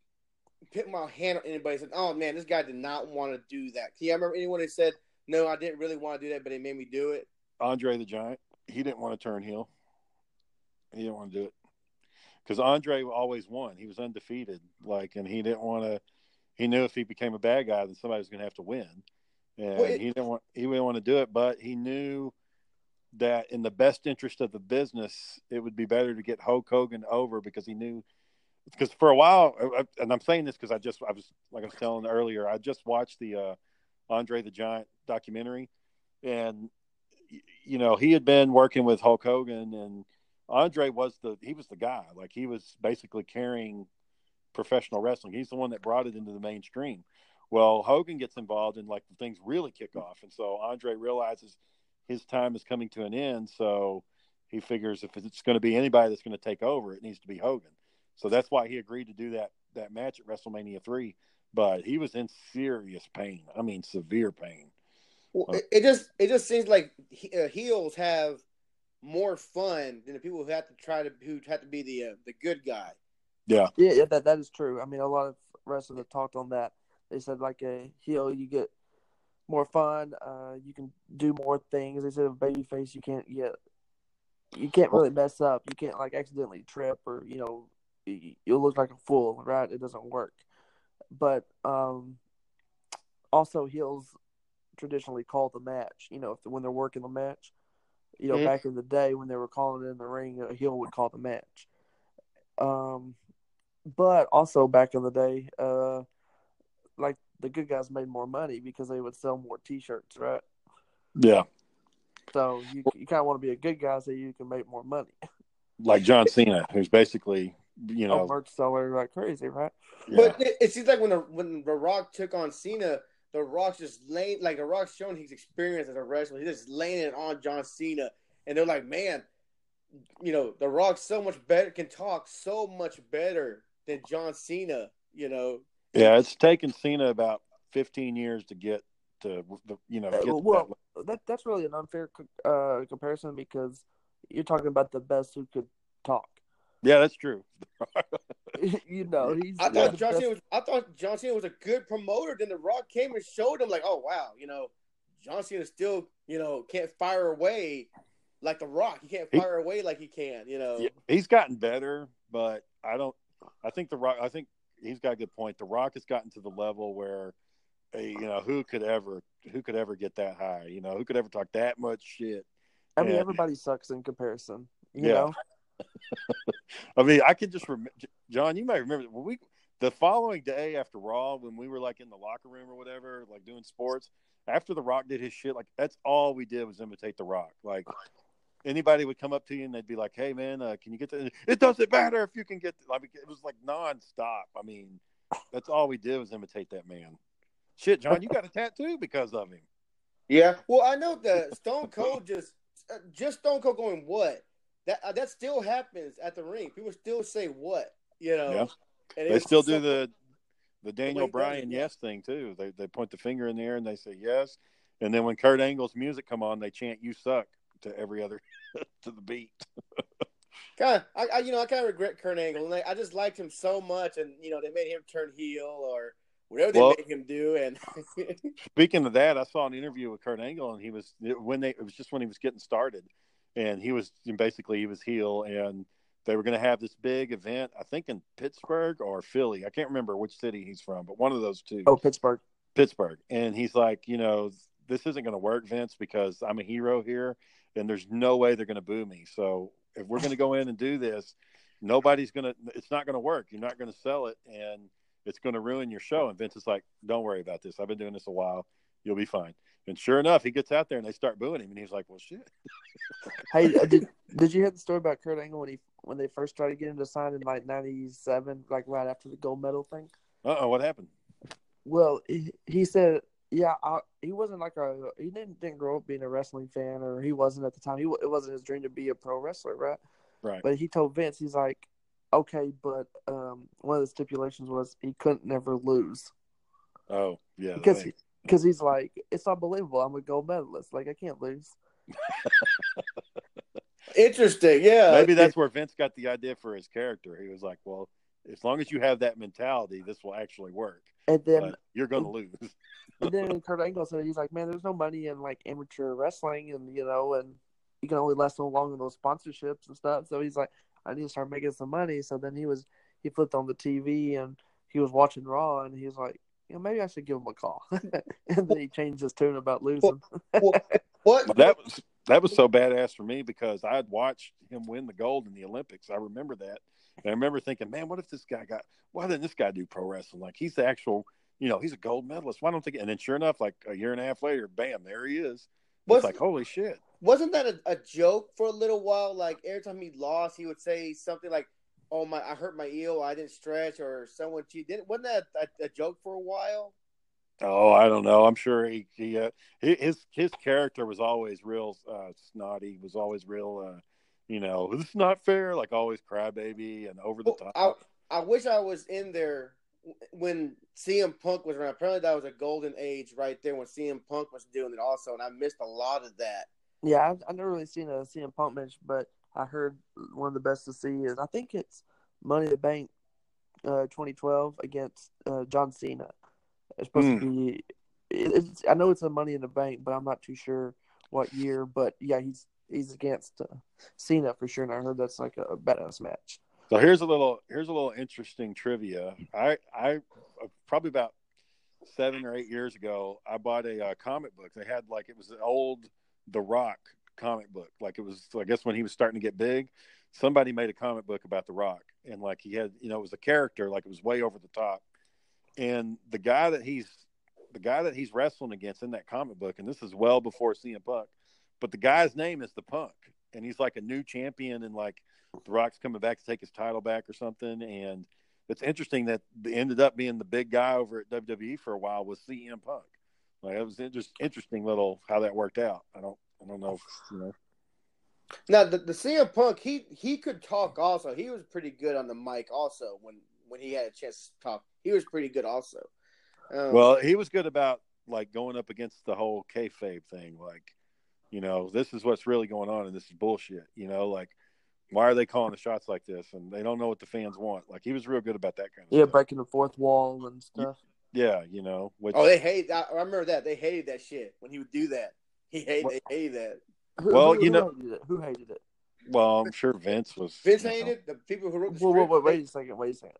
put my hand on anybody. Said, "Oh man, this guy did not want to do that." Can you remember anyone that said, "No, I didn't really want to do that, but it made me do it"? Andre the Giant. He didn't want to turn heel. He didn't want to do it because Andre always won. He was undefeated. Like, and he didn't want to. He knew if he became a bad guy, then somebody was going to have to win, and Well, it- he didn't want. He didn't want to do it, but he knew that in the best interest of the business, it would be better to get Hulk Hogan over because he knew. Because for a while, and I'm saying this because I just I was like I was telling earlier, I just watched the uh, Andre the Giant documentary, and you know he had been working with Hulk Hogan, and Andre was the he was the guy. Like he was basically carrying professional wrestling. He's the one that brought it into the mainstream. Well, Hogan gets involved, and like things really kick off, and so Andre realizes his time is coming to an end. So he figures if it's going to be anybody that's going to take over, it needs to be Hogan. So that's why he agreed to do that that match at WrestleMania three. But he was in serious pain. I mean, severe pain. Well, it, it just it just seems like he- uh, heels have more fun than the people who have to try to who have to be the uh, the good guy. Yeah, Yeah, yeah, that that is true. I mean, a lot of wrestlers have talked on that. They said like a heel, you get more fun. Uh, you can do more things. They said a baby face, you can't get, you can't really mess up. You can't like accidentally trip or you know, y- you'll look like a fool, right? It doesn't work. But um, also heels traditionally call the match. You know, if when they're working the match, you know, Mhm. back in the day when they were calling it in the ring, a heel would call the match. Um, but also back in the day, uh, like the good guys made more money because they would sell more T-shirts, right? yeah. So you you kind of want to be a good guy so you can make more money. Like John Cena, who's basically you know merch seller like crazy, right? yeah. But it, it seems like when the when the Rock took on Cena, the Rock's just laying like the Rock's showing his experience as a wrestler. He's just laying it on John Cena, and they're like, man, you know, the Rock so much better can talk so much better than John Cena. You know, Yeah, it's taken Cena about 15 years to get to the you know get well, that that that's really an unfair uh, comparison because you're talking about the best who could talk. Yeah, that's true. you know, he's I the thought John Cena was I thought John Cena was a good promoter. Then the Rock came and showed him like, oh wow, you know, John Cena still, you know, can't fire away like The Rock. He can't He- fire away like he can, you know. Yeah, he's gotten better, but I don't. I think the Rock. I think he's got a good point. The Rock has gotten to the level where, you know, who could ever, who could ever get that high? You know, who could ever talk that much shit? I mean, Yeah. everybody sucks in comparison. You Yeah. know, I mean, I can just remember, John. You might remember we the following day after Raw, when we were like in the locker room or whatever, like doing sports. After The Rock did his shit, like that's all we did was imitate The Rock. Like anybody would come up to you and they'd be like, "Hey, man, uh, can you get the?" It doesn't matter if you can get. The, I mean, it was like nonstop. I mean, that's all we did was imitate that man. Shit, John, you got a tattoo because of him. Yeah. Well, I know that Stone Cold just uh, just Stone Cold going what that uh, that still happens at the ring. People still say what you know. Yeah. And They still do the the Daniel he does it, Bryan yes thing too. They they point the finger in the air and they say yes, and then when Kurt Angle's music come on, they chant "You suck" to every other to the beat. kind of. I, I you know I kind of regret Kurt Angle, and I, I just liked him so much, and you know they made him turn heel or whatever they Well- made him do, and Speaking of that, I saw an interview with Kurt Angle, and he was when they it was just when he was getting started, and he was basically he was heel, and they were going to have this big event, I think in Pittsburgh or Philly, I can't remember which city he's from, but one of those two. oh Pittsburgh. Pittsburgh, and he's like, you know, this isn't going to work, Vince, because I'm a hero here, and there's no way they're going to boo me. So if we're going to go in and do this, nobody's going to. It's not going to work. You're not going to sell it, and it's going to ruin your show. And Vince is like, don't worry about this. I've been doing this a while. You'll be fine. And sure enough, he gets out there and they start booing him, and he's like, well, shit. Hey, uh, did did you hear the story about Kurt Angle when he when they first tried to get him to sign in like '97, like right after the gold medal thing? Uh oh, what happened? Well, he, he said, yeah, I, he wasn't like a he didn't didn't grow up being a wrestling fan, or he wasn't at the time. He it wasn't his dream to be a pro wrestler, right? Right. But he told Vince, he's like, okay, but um, one of the stipulations was he couldn't never lose Oh, yeah. because he, because he's like, it's unbelievable. I'm a gold medalist. Like I can't lose. interesting. Yeah, maybe that's where Vince got the idea for his character. He was like, well, as long as you have that mentality, this will actually work. And then But you're going to lose. And then Kurt Angle said he's like, man, there's no money in like amateur wrestling, and you know, and you can only last so long in those sponsorships and stuff. So he's like, I need to start making some money. So then he was he flipped on the TV and he was watching Raw, and he was like, you know, maybe I should give him a call. and then he changed his tune about losing. what Well, that was that was so badass for me because I had watched him win the gold in the Olympics. I remember that, and I remember thinking, man, what if this guy got? Why didn't this guy do pro wrestling? Like he's the actual, you know, he's a gold medalist. Why don't they? Get, and then sure enough, like a year and a half later, bam, there he is. Was- It's like holy shit. wasn't that a, a joke for a little while? Like every time he lost, he would say something like, "Oh my, I hurt my eel, I didn't stretch," or someone cheated. Wasn't that a, a joke for a while? Oh, I don't know. I'm sure he he uh, his his character was always real uh, snotty. Was always real, uh, you know, this is not fair. Like always crybaby and over the Well, top. I, I wish I was in there when CM Punk was around. Apparently, that was a golden age right there when CM Punk was doing it also, and I missed a lot of that. Yeah, I've, I've never really seen a CM Punk match, but I heard one of the best to see is I think it's Money the Bank, uh, 2012 against uh, John Cena. It's supposed to be. It's, I know it's a Money in the Bank, but I'm not too sure what year. But yeah, he's he's against uh, Cena for sure, and I heard that's like a badass match. So here's a little here's a little interesting trivia. I I uh, probably about seven or eight years ago, I bought a uh, comic book. They had like it was an old The Rock comic book. Like it was I guess when he was starting to get big, somebody made a comic book about The Rock, and like he had you know it was a character like it was way over the top, and the guy that he's the guy that he's wrestling against in that comic book, and this is well before CM Punk, but the guy's name is the Punk, and he's like a new champion, and like the Rock's coming back to take his title back or something. And it's interesting that they ended up being the big guy over at WWE for a while was CM Punk. Like it was just interesting little how that worked out. I don't I don't know if, you know. Now the, the CM Punk, he he could talk also. He was pretty good on the mic also when when he had a chance to talk. He was pretty good also. Um, Well, he was good about like going up against the whole kayfabe thing. Like, you know, this is what's really going on, and this is bullshit. You know, like why are they calling the shots like this? And they don't know what the fans want. Like he was real good about that kind of Yeah, stuff. breaking the fourth wall and stuff. Yeah, you know. Which, Oh, they hate. I I remember that they hated that shit when he would do that. He hated. What- They hated that. Who- Well, who- you who know- hated it? who hated it? well, I'm sure Vince was. Vince you know. hated the people who wrote the Whoa, whoa, script. wait, they- wait a second, wait a second.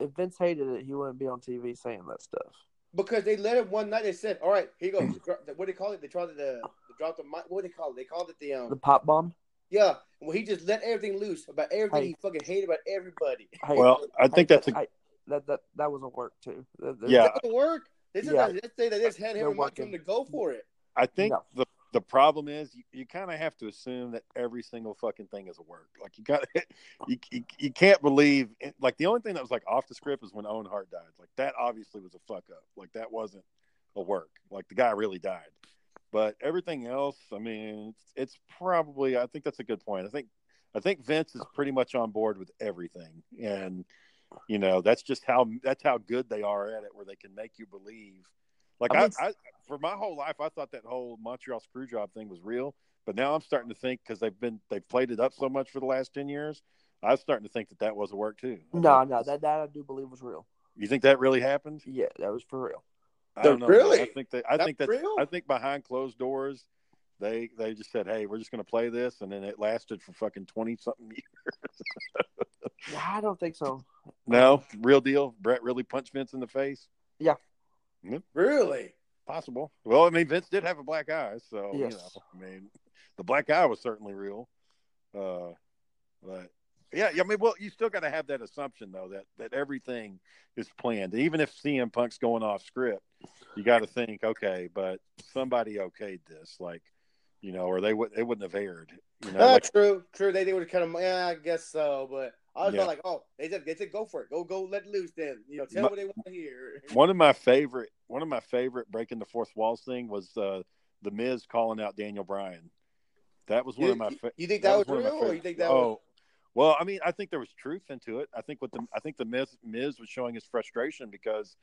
If Vince hated it, he wouldn't be on TV saying that stuff. because they let it one night. They said, "All right, here you go." What do they call it? They tried to the, the drop the mic. What do they call it? They called it the um. The pipe bomb. yeah, well, he just let everything loose about everything Hey. he fucking hated about everybody. Hey, Well, I think hey, that's a hey, that that that was a work too. That- that- Yeah. That doesn't work. They said Yeah. that yesterday. They just had him They're and Mike him to go for it. I think No. the the problem is you, you kind of have to assume that every single fucking thing is a work. Like you got you, you you can't believe like the only thing that was like off the script was when Owen Hart died. Like that obviously was a fuck up. Like that wasn't a work. Like the guy really died. But everything else, I mean, it's, it's probably I think that's a good point. I think I think Vince is pretty much on board with everything and you know, that's just how that's how good they are at it where they can make you believe like I I, I, for my whole life, I thought that whole Montreal screw job thing was real. But now I'm starting to think because they've been they've played it up so much for the last ten years, I'm starting to think that that was a work too. I No, no, that that I do believe was real. you think that really happened? Yeah, that was for real. I don't know. Really? I think that I That's think that real? I think behind closed doors, they they just said, "Hey, we're just going to play this," and then it lasted for fucking twenty something years. Yeah, I don't think so. no, real deal. Bret really punched Vince in the face. Yeah. Really? Possible. Well, I mean, Vince did have a black eye, so Yes. you know, I mean, the black eye was certainly real. Uh, but yeah, I mean, well, you still got to have that assumption though that that everything is planned. Even if CM Punk's going off script, you got to think, okay, but somebody okayed this, like, you know, or they would they wouldn't have aired, you know, Ah, like, true, true. They, they would kind of, yeah, I guess so. But I was Yeah. like, oh, they said, they said, go for it, go, go, let loose. Then you know, tell My- what they want to hear. one of my favorite one of my favorite breaking the fourth walls thing was uh, the Miz calling out Daniel Bryan. That was one You, of my. you- Fa- you think that, was one of my real, or you think that oh, was? well, I mean, I think there was truth into it. I think what the I think the Miz Miz was showing his frustration because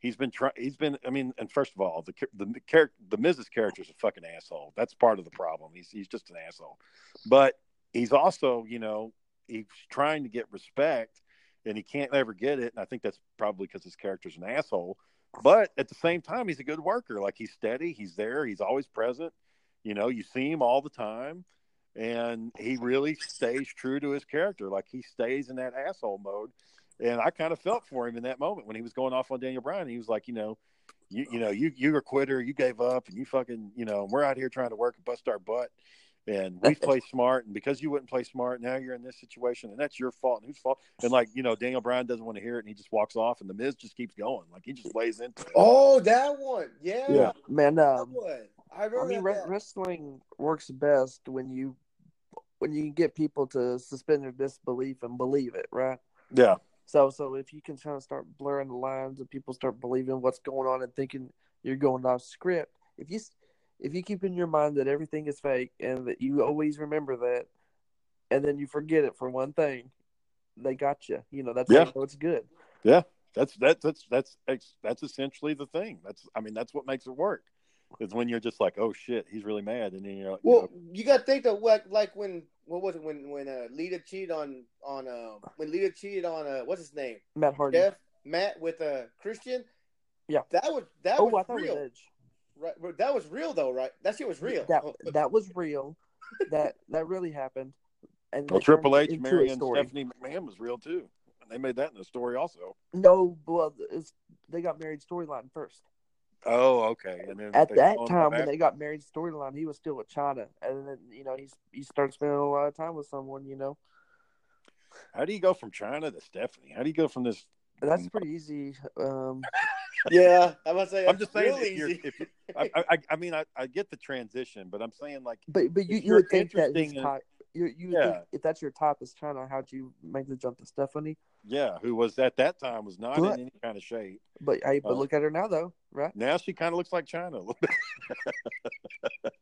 he's been trying. He's been. I mean, and first of all, the the character the Miz's character is a fucking asshole. That's part of the problem. He's he's just an asshole, but he's also you know he's trying to get respect and he can't ever get it. And I think that's probably because his character's an asshole. But at the same time, he's a good worker. Like he's steady, he's there, he's always present. You know, you see him all the time, and he really stays true to his character. Like he stays in that asshole mode. And I kind of felt for him in that moment when he was going off on Daniel Bryan. He was like, you know, you you know, you you're a quitter, you gave up, and you fucking, you know, we're out here trying to work and bust our butt. And we play smart, and because you wouldn't play smart, now you're in this situation, and that's your fault. And whose fault? And like you know, Daniel Bryan doesn't want to hear it, and he just walks off, and the Miz just keeps going, like he just lays into it. Oh, that one, yeah, Yeah. Man, that um, one. I I mean, re- that. wrestling works best when you when you get people to suspend their disbelief and believe it, right? Yeah, So, so if you can kind of start blurring the lines and people start believing what's going on and thinking you're going off script, if you if you keep in your mind that everything is fake and that you always remember that, and then you forget it for one thing, they got you. You know that's Yeah. how it's good. Yeah, that's that's that's that's that's essentially the thing. That's I mean, that's what makes it work. Is when you're just like, oh shit, he's really mad, and then you're like, Well, you got to think that like like when what was it when when uh, Lita cheated on on uh, when Lita cheated on uh, what's his name Matt Hardy. Jeff Matt with uh, Christian. Yeah. that was that oh, was I thought real. it was Edge. Right, but that was real though, right? That shit was real. That that was real. that that really happened. And well, Triple H into a marrying. Stephanie McMahon was real too. And they made that in the story also. No, well, it's, they got married storyline first. Oh, okay. And then At that time, when they got married storyline, he was still with Chyna, and then you know he's he started spending a lot of time with someone. You know, how do you go from Chyna to Stephanie? How do you go from this? That's pretty easy. Um, yeah, I must say. I'm just saying, real if you're, if you, I, I, I mean, I, I get the transition, but I'm saying like, but but you, If you you're would think that his interesting in- you you Yeah. think if that's your top is Chyna, how'd you make the jump to Stephanie? yeah, who was at that time was not But- in any kind of shape. But hey, but Uh, look at her now though, right? Now she kind of looks like Chyna a little bit.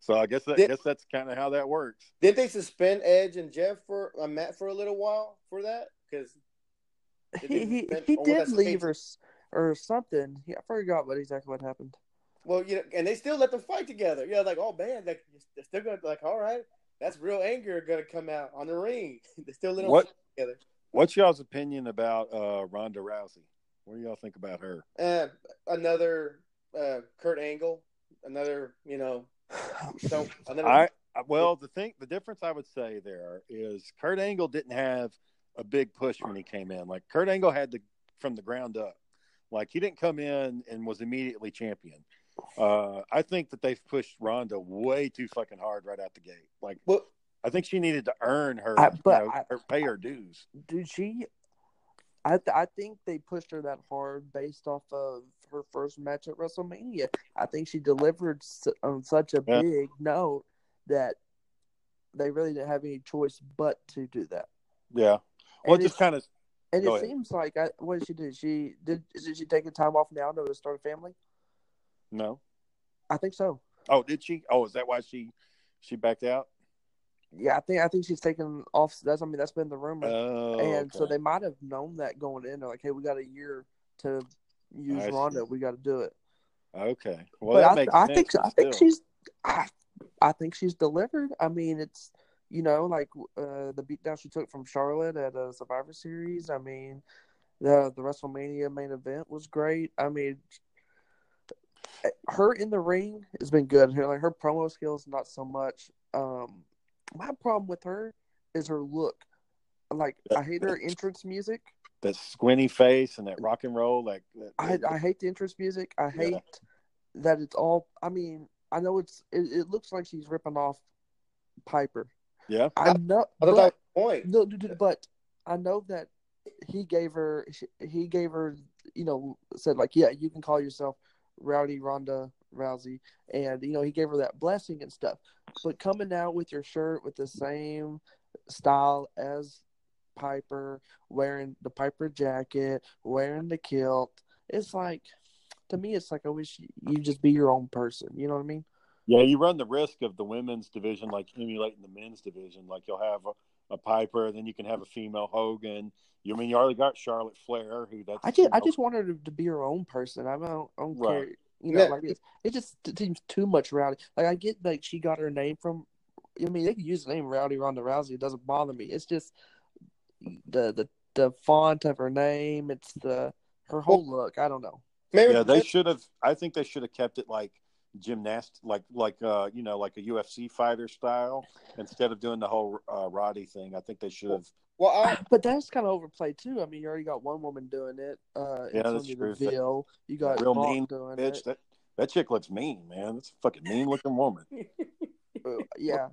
so I guess that, Did- guess that's kind of how that works. Didn't they suspend Edge and Jeff for uh, Matt for a little while for that? Because He he, he did leave States? Or something. Yeah, I forgot what exactly what happened. well, you know, and they still let them fight together. Yeah, like oh man, like they're still gonna like all right, that's real anger gonna come out on the ring. they still let them What- fight together. What's y'all's opinion about uh, Ronda Rousey? What do y'all think about her? Uh, another uh, Kurt Angle, another you know, so another. I I- well, the thing, the difference I would say there is Kurt Angle didn't have a big push when he came in. Like Kurt Angle had the from the ground up. Like he didn't come in and was immediately champion. Uh, I think that they've pushed Ronda way too fucking hard right out the gate. Like well, I think she needed to earn her, I- but you know, I- her pay her dues. Dude, she. I th- I think they pushed her that hard based off of her first match at WrestleMania. I think she delivered on such a Yeah. big note that they really didn't have any choice but to do that. Yeah. Well, And it just kind of And Go it ahead. seems like I, what did she do? She did. Did she take a time off now to start a family? no. I think so. Oh, did she? Oh, is that why she she backed out? Yeah, I think I think she's taken off. That's I mean that's been the rumor, Oh, and so they might have known that going in. They're like, hey, we got a year to use I see. Ronda. We got to do it. okay. Well, but that I, makes I sense, think I think she's I, I think she's delivered. I mean, it's you know like uh, the beatdown she took from Charlotte at a Survivor Series. I mean, the the WrestleMania main event was great. I mean, her in the ring has been good. Her like her promo skills not so much. Um, my problem with her is her look. Like I hate her entrance music. that squinty face and that rock and roll. Like that, I I hate the entrance music. I Yeah. hate that it's all. I mean, I know it's. It, it looks like she's ripping off Piper. Yeah. I know, I thought that but, point. no, dude, dude, but I know that he gave her. He gave her. You know, said like, yeah, you can call yourself Rowdy Ronda Rousey, and you know, he gave her that blessing and stuff. But coming out with your shirt with the same style as Piper, wearing the Piper jacket, wearing the kilt, it's like to me, it's like I wish you just be your own person. You know what I mean? Yeah, you run the risk of the women's division like emulating the men's division. Like you'll have a, a Piper, then you can have a female Hogan. You I mean you already got Charlotte Flair, who that's I just, I you know, just want her to, to be her own person. I don't, I don't Right. care. You know, Yeah. like it, it just seems too much rowdy. Like I get like she got her name from. I mean, they could use the name Rowdy Ronda Rousey. It doesn't bother me. It's just the the the font of her name. It's the her whole look. I don't know. Maybe yeah, they should have. I think they should have kept it like gymnast, like like uh you know like a UFC fighter style instead of doing the whole uh, Roddy thing. I think they should have. well, I, But that's kind of overplayed too. I mean, you already got one woman doing it. Uh, Yeah, that's Antonio true. Deville. You got Real Brock mean doing Bitch, it. that that chick looks mean, man. That's a fucking mean looking woman. Uh, yeah.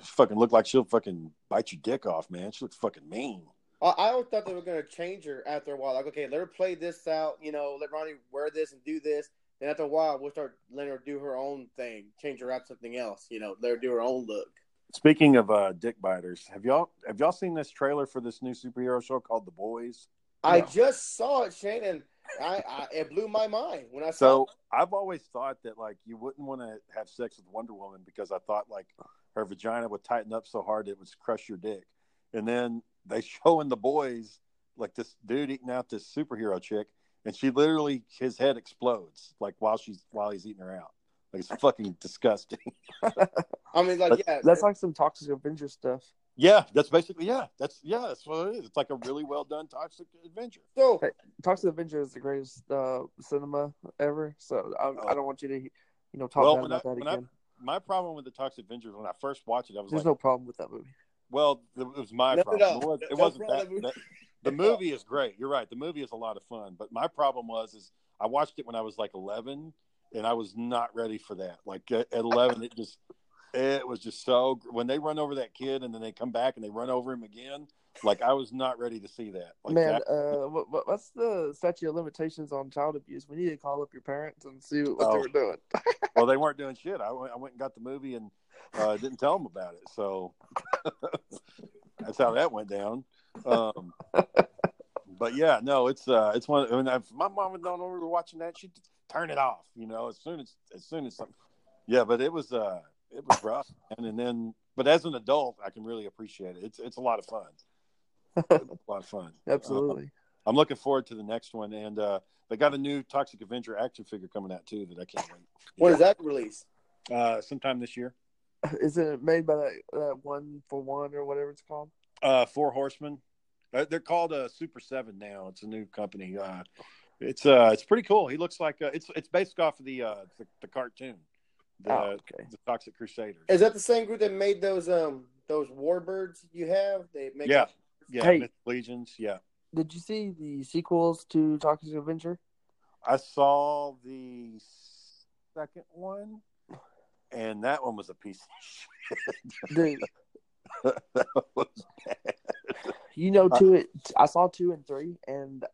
She fucking look like she'll fucking bite your dick off, man. She looks fucking mean. I I always thought they were going to change her after a while. Like, okay, let her play this out. You know, let Ronnie wear this and do this. Then after a while, we'll start letting her do her own thing, change her out to something else. You know, let her do her own look. Speaking of uh, dick biters, have y'all have y'all seen this trailer for this new superhero show called The Boys? I No. just saw it, Shane, and I, I it blew my mind when I saw. So I've always thought that like you wouldn't want to have sex with Wonder Woman because I thought like her vagina would tighten up so hard it would crush your dick. And then they show in The Boys like this dude eating out this superhero chick, and she literally his head explodes like while she's while he's eating her out. Like it's fucking disgusting. I mean, like, That's- yeah, That's like some Toxic Avenger stuff. yeah, that's basically yeah, that's yeah, that's what it is. It's like a really well done Toxic Avenger. so Hey, Toxic Avenger is the greatest uh, cinema ever. So I, Oh. I don't want you to, you know, talk Well, about I- that when I- again. My problem with the Toxic Avengers when I first watched it, I was There's like, no problem with that movie. Well, it was my No, problem. no, it, was, wasn't that, that- The movie is great. You're right. The movie is a lot of fun. But my problem was is I watched it when I was like 11, and I was not ready for that. Like at at 11, it just it was just so. When they run over that kid and then they come back and they run over him again, like I was not ready to see that. Like Man, that, uh, what, what, what's the statute of limitations on child abuse? We need to call up your parents and see what Oh. they were doing. well, they weren't doing shit. I went, I went and got the movie and uh, didn't tell them about it. So that's how that went down. Um, but yeah, no, it's uh, it's one. I mean, if my mom would know we were watching that, she'd turn it off. You know, as soon as as soon as something. Yeah, but it was uh, it was rough, and, and then, but as an adult, I can really appreciate it. It's it's a lot of fun. A lot of fun. Absolutely. I'm looking forward to the next one, and uh, they got a new Toxic Avenger action figure coming out too that I can't wait. when is that released? Uh, sometime this year. Is it made by that, that one for one or whatever it's called? Uh, Four Horsemen. Uh, they're called uh, Super Seven now. It's a new company. Uh, It's uh, it's pretty cool. He looks like uh, it's it's based off of the uh the, the cartoon, the Oh, okay. the Toxic Crusaders. Is that the same group that made those um those warbirds you have? They make Yeah. yeah, Hey. Mythic Legions. Yeah, Did you see the sequels to Toxic Avenger? I saw the second one, and that one was a piece of shit. Dude, shit. that was bad. You know, uh, two. It, I saw two and three, and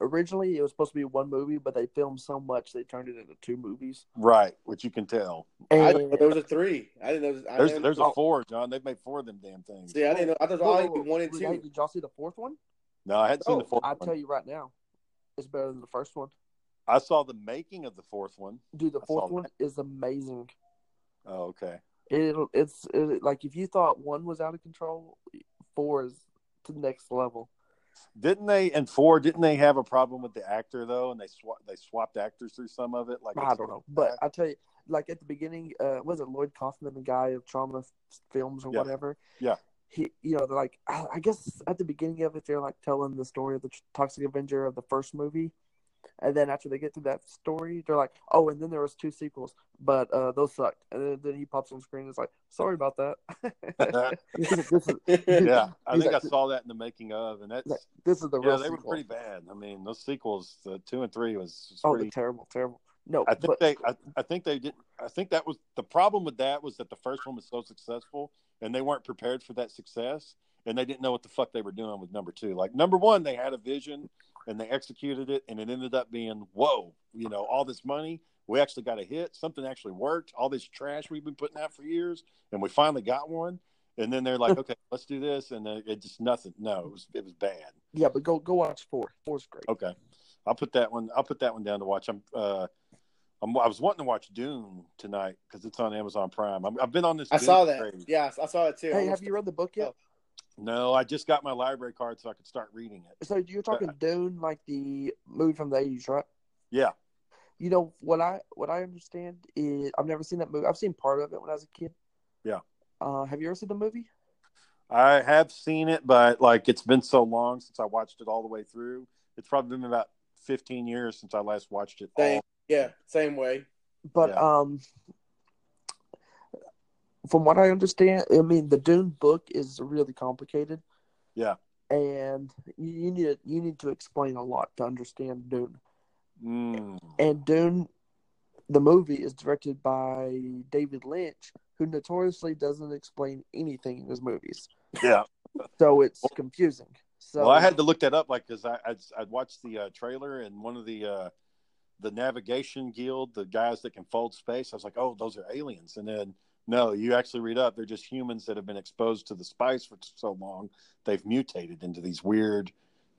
originally it was supposed to be one movie, but they filmed so much they turned it into two movies. Right, which you can tell. And didn't there was a three. I didn't know. I There's didn't there's know- a oh. four, John. They've made four of them damn things. See, I didn't know. I thought it Whoa, was whoa, only one and two. did y'all see the fourth one? No, I hadn't seen the Oh, fourth I tell you right now, it's better than the first one. I saw the making of the fourth one. Dude, the fourth one is amazing. Oh, okay. It it's it, like if you thought one was out of control, four is to the next level. Didn't they and four? Didn't they have a problem with the actor though? And they swap they swapped actors through some of it. Like I don't know, but I tell you, like at the beginning, uh, was it Lloyd Kaufman, the guy of Troma films or Yeah. whatever? Yeah. He, you know, they're like, I I guess at the beginning of it, they're like telling the story of the Toxic Avenger of the first movie, and then after they get through that story, they're like, oh, and then there was two sequels, but uh, those sucked. And then, then he pops on screen and is like, sorry about that. this, is, this, is, yeah, I He's think I saw that in the making of, and that's like, this is the yeah, real they were pretty bad. I mean, those sequels, the two and three, was, was Oh, pretty. they're terrible, terrible. No, I think but they, I, I think they did. I think that was the problem with that was that the first one was so successful, and they weren't prepared for that success, and they didn't know what the fuck they were doing with number two. Like number one, they had a vision and they executed it, and it ended up being whoa, you know, all this money. We actually got a hit. Something actually worked. All this trash we've been putting out for years, and we finally got one. And then they're like, okay, let's do this, and then it just nothing. No, it was it was bad. yeah, but go go watch four. Four's great. Okay, I'll put that one. I'll put that one down to watch. I'm. Uh, I'm, I was wanting to watch Dune tonight because it's on Amazon Prime. I'm, I've been on this. I Dune saw that. craze. Yeah, I saw it too. Hey, have you read the book yet? No, I just got my library card so I could start reading it. So you're talking Dune, like the movie from the eighties, right? Yeah. You know what I what I understand is I've never seen that movie. I've seen part of it when I was a kid. Yeah. Uh, have you ever seen the movie? I have seen it, but like it's been so long since I watched it all the way through. It's probably been about 15 years since I last watched it. Same. All. Yeah, same way. But Yeah. um, from what I understand, I mean the Dune book is really complicated. Yeah. And you, you need to, you need to explain a lot to understand Dune. Mm. And Dune, the movie is directed by David Lynch, who notoriously doesn't explain anything in his movies. Yeah. So it's confusing. So well, I had to look that up, like, because I I'd, I'd watched the uh, trailer and one of the uh, the navigation guild, the guys that can fold space. I was like, oh, those are aliens. And then no, you actually read up, they're just humans that have been exposed to the spice for so long, they've mutated into these weird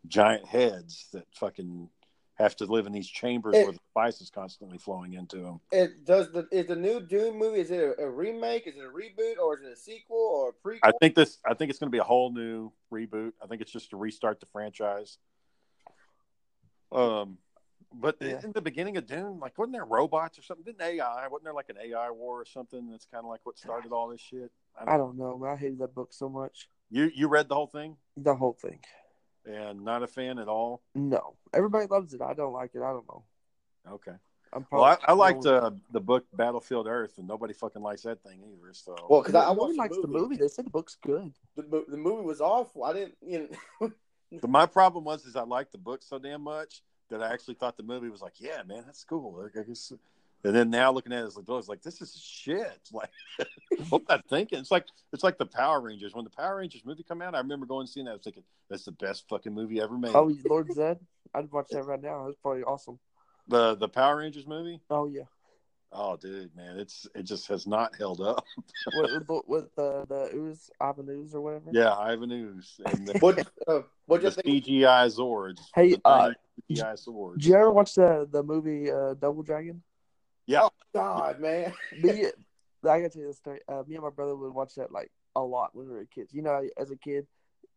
giant heads that fucking have to live in these chambers It- where the spice is constantly flowing into them. It does the is the new Dune movie? Is it a, a remake? Is it a reboot or is it a sequel or a prequel? I think this. I think it's going to be a whole new reboot. I think it's just to restart the franchise. Um, but Yeah. in the beginning of Dune, like, wasn't there robots or something? Didn't AI? Wasn't there like an AI war or something? That's kind of like what started all this shit. I don't know. man. I hated that book so much. You you read the whole thing The whole thing. and not a fan at all. No, everybody loves it. I don't like it. I don't know. Okay. I'm Well, I, I liked uh, the book Battlefield Earth, and nobody fucking likes that thing either. So well, because I, I no one watched likes the movie. They said the book's good. The, the movie was awful. I didn't. You know, But my problem was is I liked the book so damn much that I actually thought the movie was like, yeah, man, that's cool. Like, I guess, and then now looking at it as like, I was like, this is shit. Like, what am I thinking? It's like it's like the Power Rangers. When the Power Rangers movie come out, I remember going and seeing that. I was thinking, that's the best fucking movie ever made. Oh, Lord Zedd. I'd watch that right now. It's probably awesome. The the Power Rangers movie. Oh yeah. Oh, dude, man, it's it just has not held up. with, with, with the the ooze avenues or whatever. Yeah, Ivan Ooze and the, what uh, what the you think? CGI Zords. Hey, the CGI. Did you ever watch the the movie uh, Double Dragon? Yeah. God, man. Me, I gotta tell you this story. Uh, me and my brother would watch that like a lot when we were kids. You know, as a kid,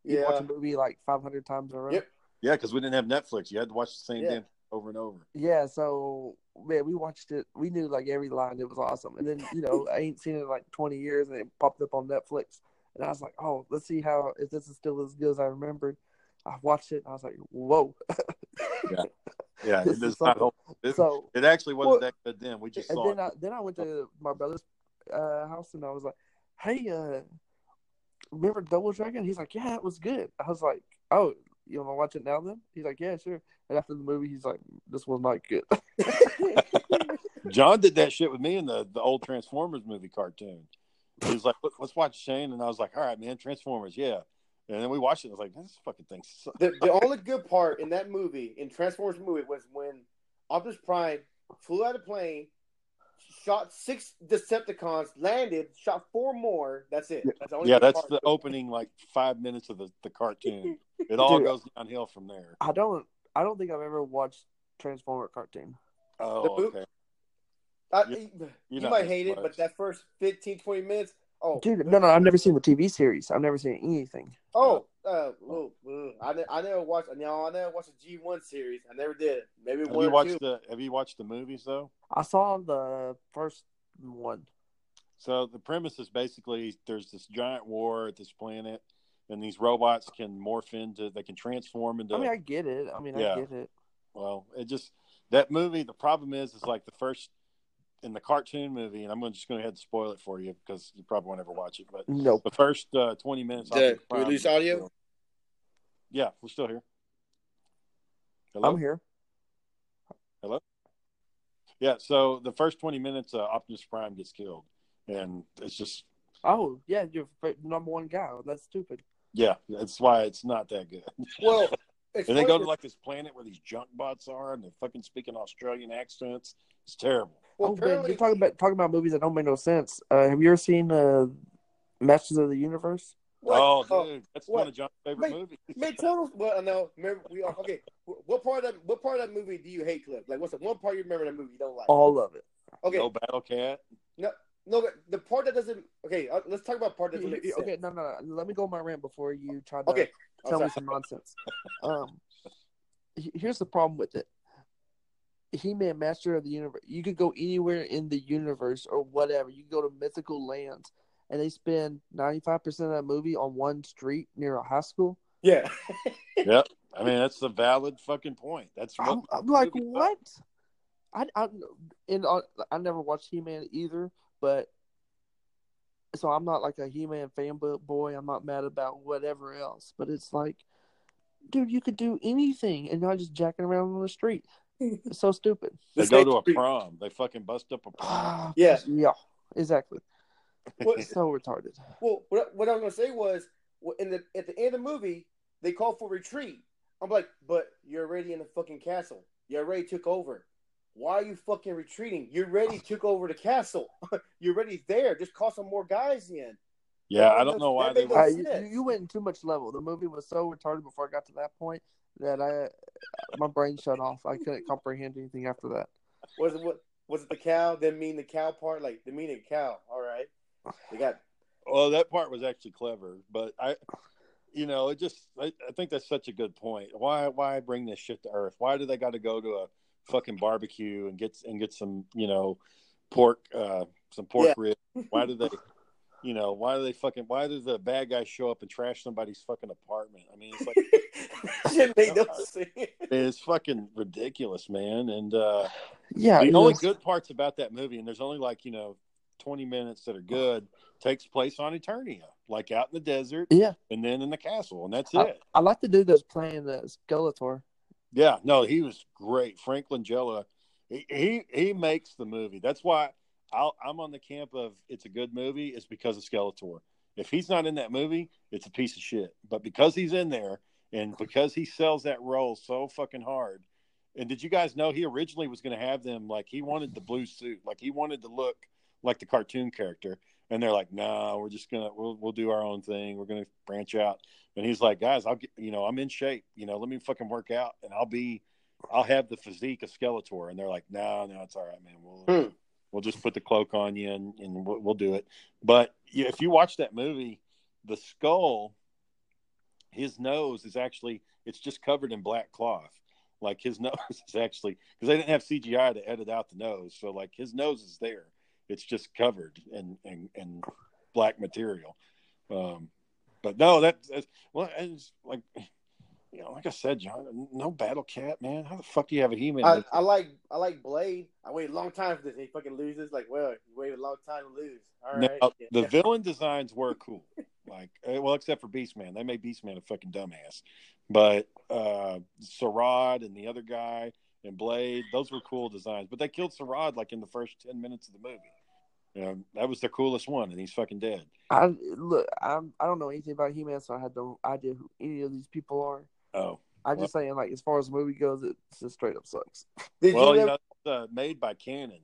you Yeah. watch a movie like five hundred times in a row. Yep. Yeah, because we didn't have Netflix. You had to watch the same Yeah. damn over and over. Yeah, so man, we watched it. We knew like every line. It was awesome. And then you know, I ain't seen it in like twenty years, and it popped up on Netflix. And I was like, oh, let's see how if this is still as good as I remembered. I watched it, and I was like, whoa. Yeah, it does not. It, So it actually wasn't Well, that good then. We just and saw then it. I then I went to my brother's uh, house and I was like, "Hey, uh, remember Double Dragon?" He's like, "Yeah, it was good." I was like, "Oh, you want to watch it now?" Then he's like, "Yeah, sure." And after the movie, he's like, "This was not good." John did that shit with me in the, the old Transformers movie cartoon. He was like, "Let's watch Shane," and I was like, "All right, man, Transformers, yeah." And then we watched it. I was like, "This fucking thing." sucks." The, the only good part in that movie, in Transformers movie, was when Optimus Prime flew out of a plane, shot six Decepticons, landed, shot four more. That's it. That's the only Yeah, that's part. the opening like five minutes of the, the cartoon. It all Dude. goes downhill from there. I don't. I don't think I've ever watched Transformer cartoon. Oh, The boot- okay. I, You- you You're you not might missing hate it, but that first 15, 20 minutes. Oh, Dude, no, no, I've never seen the TV series. I've never seen anything. Oh, uh, well, uh, I, ne- I never watched. No, I never watched the G one series. I never did. Maybe Have one you watched two. the Have you watched the movies though? I saw the first one. So the premise is basically there's this giant war at this planet, and these robots can morph into, they can transform into. I mean, I get it. I mean, Yeah. I get it. well, it just that movie. The problem is, is like the first in the cartoon movie, and I'm gonna, just going to ahead and spoil it for you because you probably won't ever watch it. But Nope. the first uh, 20 minutes, The Optimus Prime release audio? Yeah, we're still here. Hello. I'm here. Hello. Yeah, so the first 20 minutes, uh, Optimus Prime gets killed, and it's just Oh, yeah, you're number one guy. That's stupid. yeah, that's why it's not that good. Well, it's And they go to like this planet where these junk bots are, and they're fucking speaking Australian accents. It's terrible. Well, oh, Ben, apparently, you're talking about talking about movies that don't make no sense. Uh, have you ever seen uh, Masters of the Universe? what- oh, oh, dude, that's what? one of John's favorite Mate, movies. Mate, total. Well, no. Remember, we are okay. What part of that? What part of that movie do you hate, Cliff? Like, what's the one part you remember in that movie you don't like? All of it. okay, No Battle Cat. no, no, the part that doesn't. Okay, uh, let's talk about part that doesn't make sense. Okay, no, no, no. Let me go on my rant before you try to Okay, I'm tell me some nonsense. Um, here's the problem with it. He Man, Master of the Universe. You could go anywhere in the universe or whatever. You could go to mythical lands, and they spend ninety five percent of that movie on one street near a high school. Yeah. Yep. I mean, that's a valid fucking point. That's what I'm, I'm like, movie's about. what? I I and I, I never watched He Man either, but so I'm not like a He Man fanboy. I'm not mad about whatever else, but it's like, dude, you could do anything, and not just jacking around on the street. It's so stupid. They go to a prom. They fucking bust up a prom. Ah, Yeah. yeah, exactly. What, so retarded. Well, what, what I was gonna say was, in the at the end of the movie, they call for retreat. I'm like, but you're already in the fucking castle. You already took over. Why are you fucking retreating? You already took over the castle. you're already there. Just call some more guys in. Yeah, I don't know why that they made were. You, you- you went in too much level. The movie was so retarded before I got to that point that I my brain shut off. I couldn't comprehend anything after that. Was it what? Was it the cow? Then mean the cow part? Like the meaning cow. All right. They got Well, that part was actually clever, but I, you know, it just I, I think that's such a good point. Why why bring this shit to Earth? Why do they got to go to a fucking barbecue and get and get some you know pork uh some pork Yeah. ribs? Why do they? You know, why do they fucking? Why does the bad guy show up and trash somebody's fucking apartment? I mean, it's like shit made no sense. it's fucking ridiculous, man. And uh Yeah, the only was- good parts about that movie, and there's only like you know 20 minutes that are good, takes place on Eternia, like out in the desert, Yeah, and then in the castle, and that's I, it. I like to do those playing the Skeletor. Yeah, no, he was great. Frank Langella, he, he he makes the movie. That's why I'll, I'm on the camp of it's a good movie. Is because of Skeletor. If he's not in that movie, it's a piece of shit. But because he's in there, and because he sells that role so fucking hard. And did you guys know he originally was going to have them like he wanted the blue suit, like he wanted to look like the cartoon character, and they're like, "No, we're just gonna we'll we'll do our own thing. We're gonna branch out." And he's like, "Guys, I'll get you know I'm in shape. You know, let me fucking work out, and I'll be, I'll have the physique of Skeletor." And they're like, "No, no, it's all right, man. We'll Hmm. we'll just put the cloak on you, and, and we'll, we'll do it." But yeah, if you watch that movie, the skull, his nose is actually it's just covered in black cloth. Like his nose is actually because they didn't have CGI to edit out the nose, so like his nose is there. It's just covered in in, in black material. Um, but no, that, that's well, it's like you know, like I said, John, no Battle Cat, man. How the fuck do you have a He-Man? I, I like I like Blade. I waited a long time for this. He fucking loses. Like, well, you waited a long time to lose. All right. Now, the villain designs were cool. Like, eh, well, except for Beastman, they made Beastman a fucking dumbass. But uh Saurod and the other guy and Blade, those were cool designs. But they killed Saurod like in the first ten minutes of the movie. You know, that was the coolest one, and he's fucking dead. I look. I'm. I don't know anything about He-Man, so I had no idea who any of these people are. Oh, I just saying, like, as far as the movie goes, it just straight up sucks. Did well, you you ever, know, uh, made by Cannon.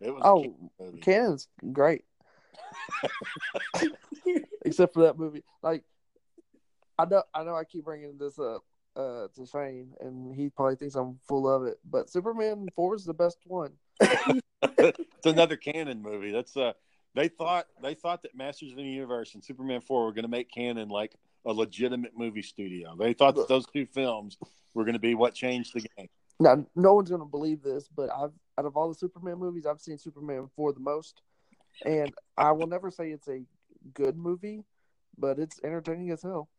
It was Oh, Cannon movie. Cannon's great, except for that movie. Like, I know, I know, I keep bringing this up uh, to Shane, and he probably thinks I'm full of it. But Superman Four is the best one. It's another Cannon movie. That's uh they thought they thought that Masters of the Universe and Superman 4 were going to make Cannon like a legitimate movie studio. They thought that those two films were going to be what changed the game. Now, no one's gonna believe this, but I've out of all the Superman movies, I've seen Superman four the most, and I will never say it's a good movie, but it's entertaining as hell.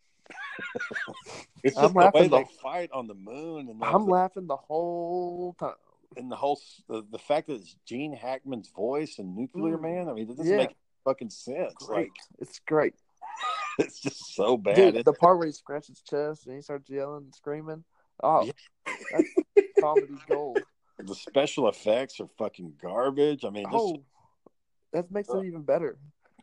It's I'm just the way they fight on the moon and I'm laughing the whole time. And the whole the, the fact that it's Gene Hackman's voice and Nuclear Mm. Man. I mean, it doesn't Yeah. make fucking sense. Great, Like it's great. it's just so bad. Dude, the part where he scratches his chest and he starts yelling and screaming. Oh, Yeah. that's comedy gold. the special effects are fucking garbage. I mean, this, Oh, that makes it even better.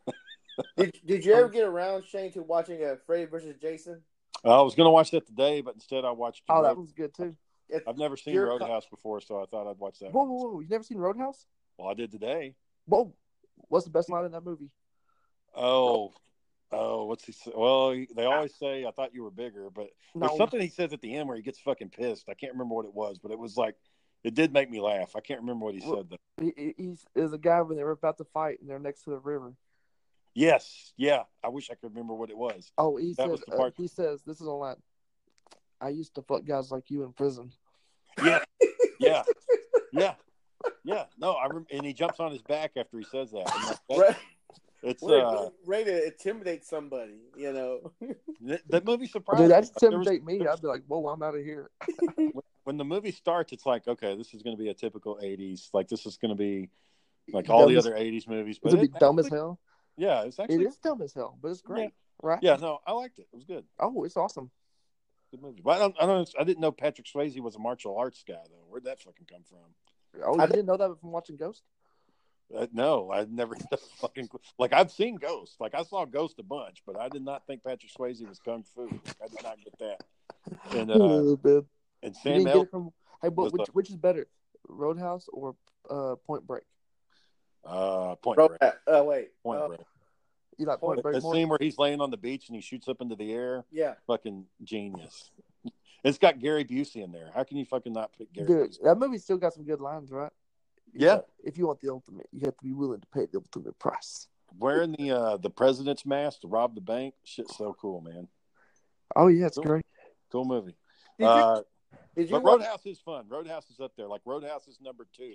did, did you ever get around Shane to watching uh, Freddy versus Jason? I was going to watch that today, but instead I watched. Oh, that Road- was good too. It- I've never seen co- Roadhouse before, so I thought I'd watch that. Whoa, whoa, whoa! You never seen Roadhouse? Well, I did today. Whoa, what's the best line in that movie? Oh, oh, what's he say? Well, they always say, I thought you were bigger, but No, there's something he says at the end where he gets fucking pissed. I can't remember what it was, but it was like, it did make me laugh. I can't remember what he Well- said though. he, he- he's is a guy when they were about to fight and they're next to the river. Yes, yeah. I wish I could remember what it was. Oh, he That says uh, he says this is a line. I used to fuck guys like you in prison. Yeah, yeah, yeah, yeah. No, I rem- and he jumps on his back after he says that. And that- that- Right, it's ready, uh, ready to intimidate somebody, you know. th- that movie surprised Dude, me. that's There was- intimidate me. I'd be like, "Whoa, I'm out of here." when the movie starts, it's like, okay, this is going to be a typical '80s. Like this is going to be like all the as- other '80s movies. But gonna be it dumb as hell. Yeah, it's actually is dumb as hell, but it's great, right? Yeah, no, I liked it. It was good. Oh, it's awesome. Good movie. But I don't, I don't, I didn't know Patrick Swayze was a martial arts guy though. Where'd that fucking come from? Oh, I didn't know that from watching Ghost? Uh, no, I never fucking like I've seen Ghost. Like I saw Ghost a bunch, but I did not think Patrick Swayze was kung fu. I did not get that. And uh, Oh, and Sam El- from. Hey, but which the- which is better, Roadhouse or uh, Point Break? uh, Point Bro, Break. uh, wait. Point uh, Break. You like Point The, Break the scene where he's laying on the beach and he shoots up into the air. yeah. Fucking genius. It's got Gary Busey in there. How can you fucking not pick Gary? Dude, Busey? that movie still got some good lines, right? Yeah. If you want the ultimate, you have to be willing to pay the ultimate price. Wearing the uh, the president's mask to rob the bank. Shit's so cool, man. Oh yeah, it's Cool. great. Cool movie. Did you, Uh, did you but watch- Roadhouse is fun. Roadhouse is up there. Like Roadhouse is number two.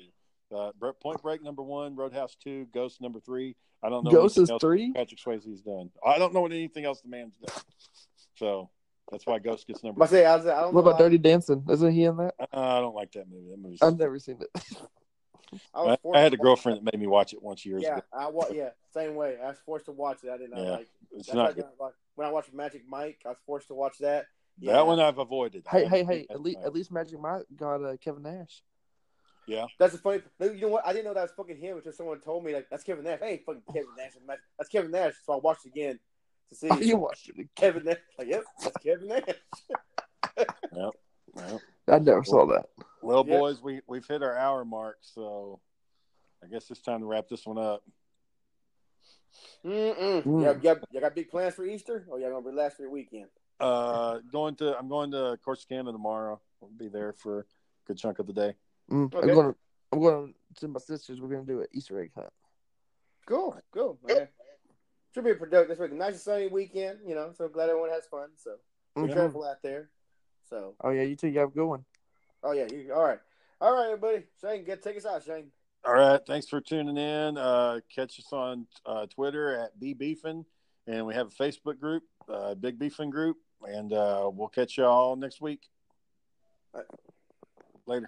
Uh, Point Break number one. Roadhouse two. Ghost number three. I don't know. Ghost is three. Patrick Swayze's done. I don't know what anything else the man's done. So that's why Ghost gets number. I say, I, was, I don't What know about how- Dirty Dancing? Isn't he in that? Uh, I don't like that movie. That movie's. I've never seen it. I, was I, I had to a girlfriend that made me watch it once years Yeah, ago. I wa- yeah, same way. I was forced to watch it. I did not Yeah, like. It's That's not good. when I watched- when I watched Magic Mike. I was forced to watch that. Yeah. That one I've avoided. Hey, haven't hey, hey! At least, at least Magic Mike got uh, Kevin Nash. That's a funny. You know what? I didn't know that was fucking him until someone told me like that's Kevin Nash. Hey, fucking Kevin Nash. That's Kevin Nash. So I watched it again to see Oh, you watched it? Kevin Nash. Like, yep, that's Kevin Nash. Yep. I never saw that. well, Yeah. boys, we we've hit our hour mark, so I guess it's time to wrap this one up. Mm-mm. Mm. Y'all, y'all, y'all got big plans for Easter, or y'all gonna relax for your weekend? Uh, going to I'm going to Corsicana tomorrow. I'll be there for a good chunk of the day. Mm, Okay. I'm going. To, I'm going to my sisters. We're going to do an Easter egg hunt. Cool, cool. Man. Should be a productive. This week, a nice and sunny weekend. You know, so glad everyone has fun. So be Mhm. careful out there. So, Oh yeah, you too. you have a good one. oh yeah, you all right, all right, everybody. Shane, get take us out, Shane. All right, thanks for tuning in. Uh, catch us on uh, Twitter at B Beefin, and we have a Facebook group, uh, Big Beefin Group. and uh, we'll catch y'all next week. Later.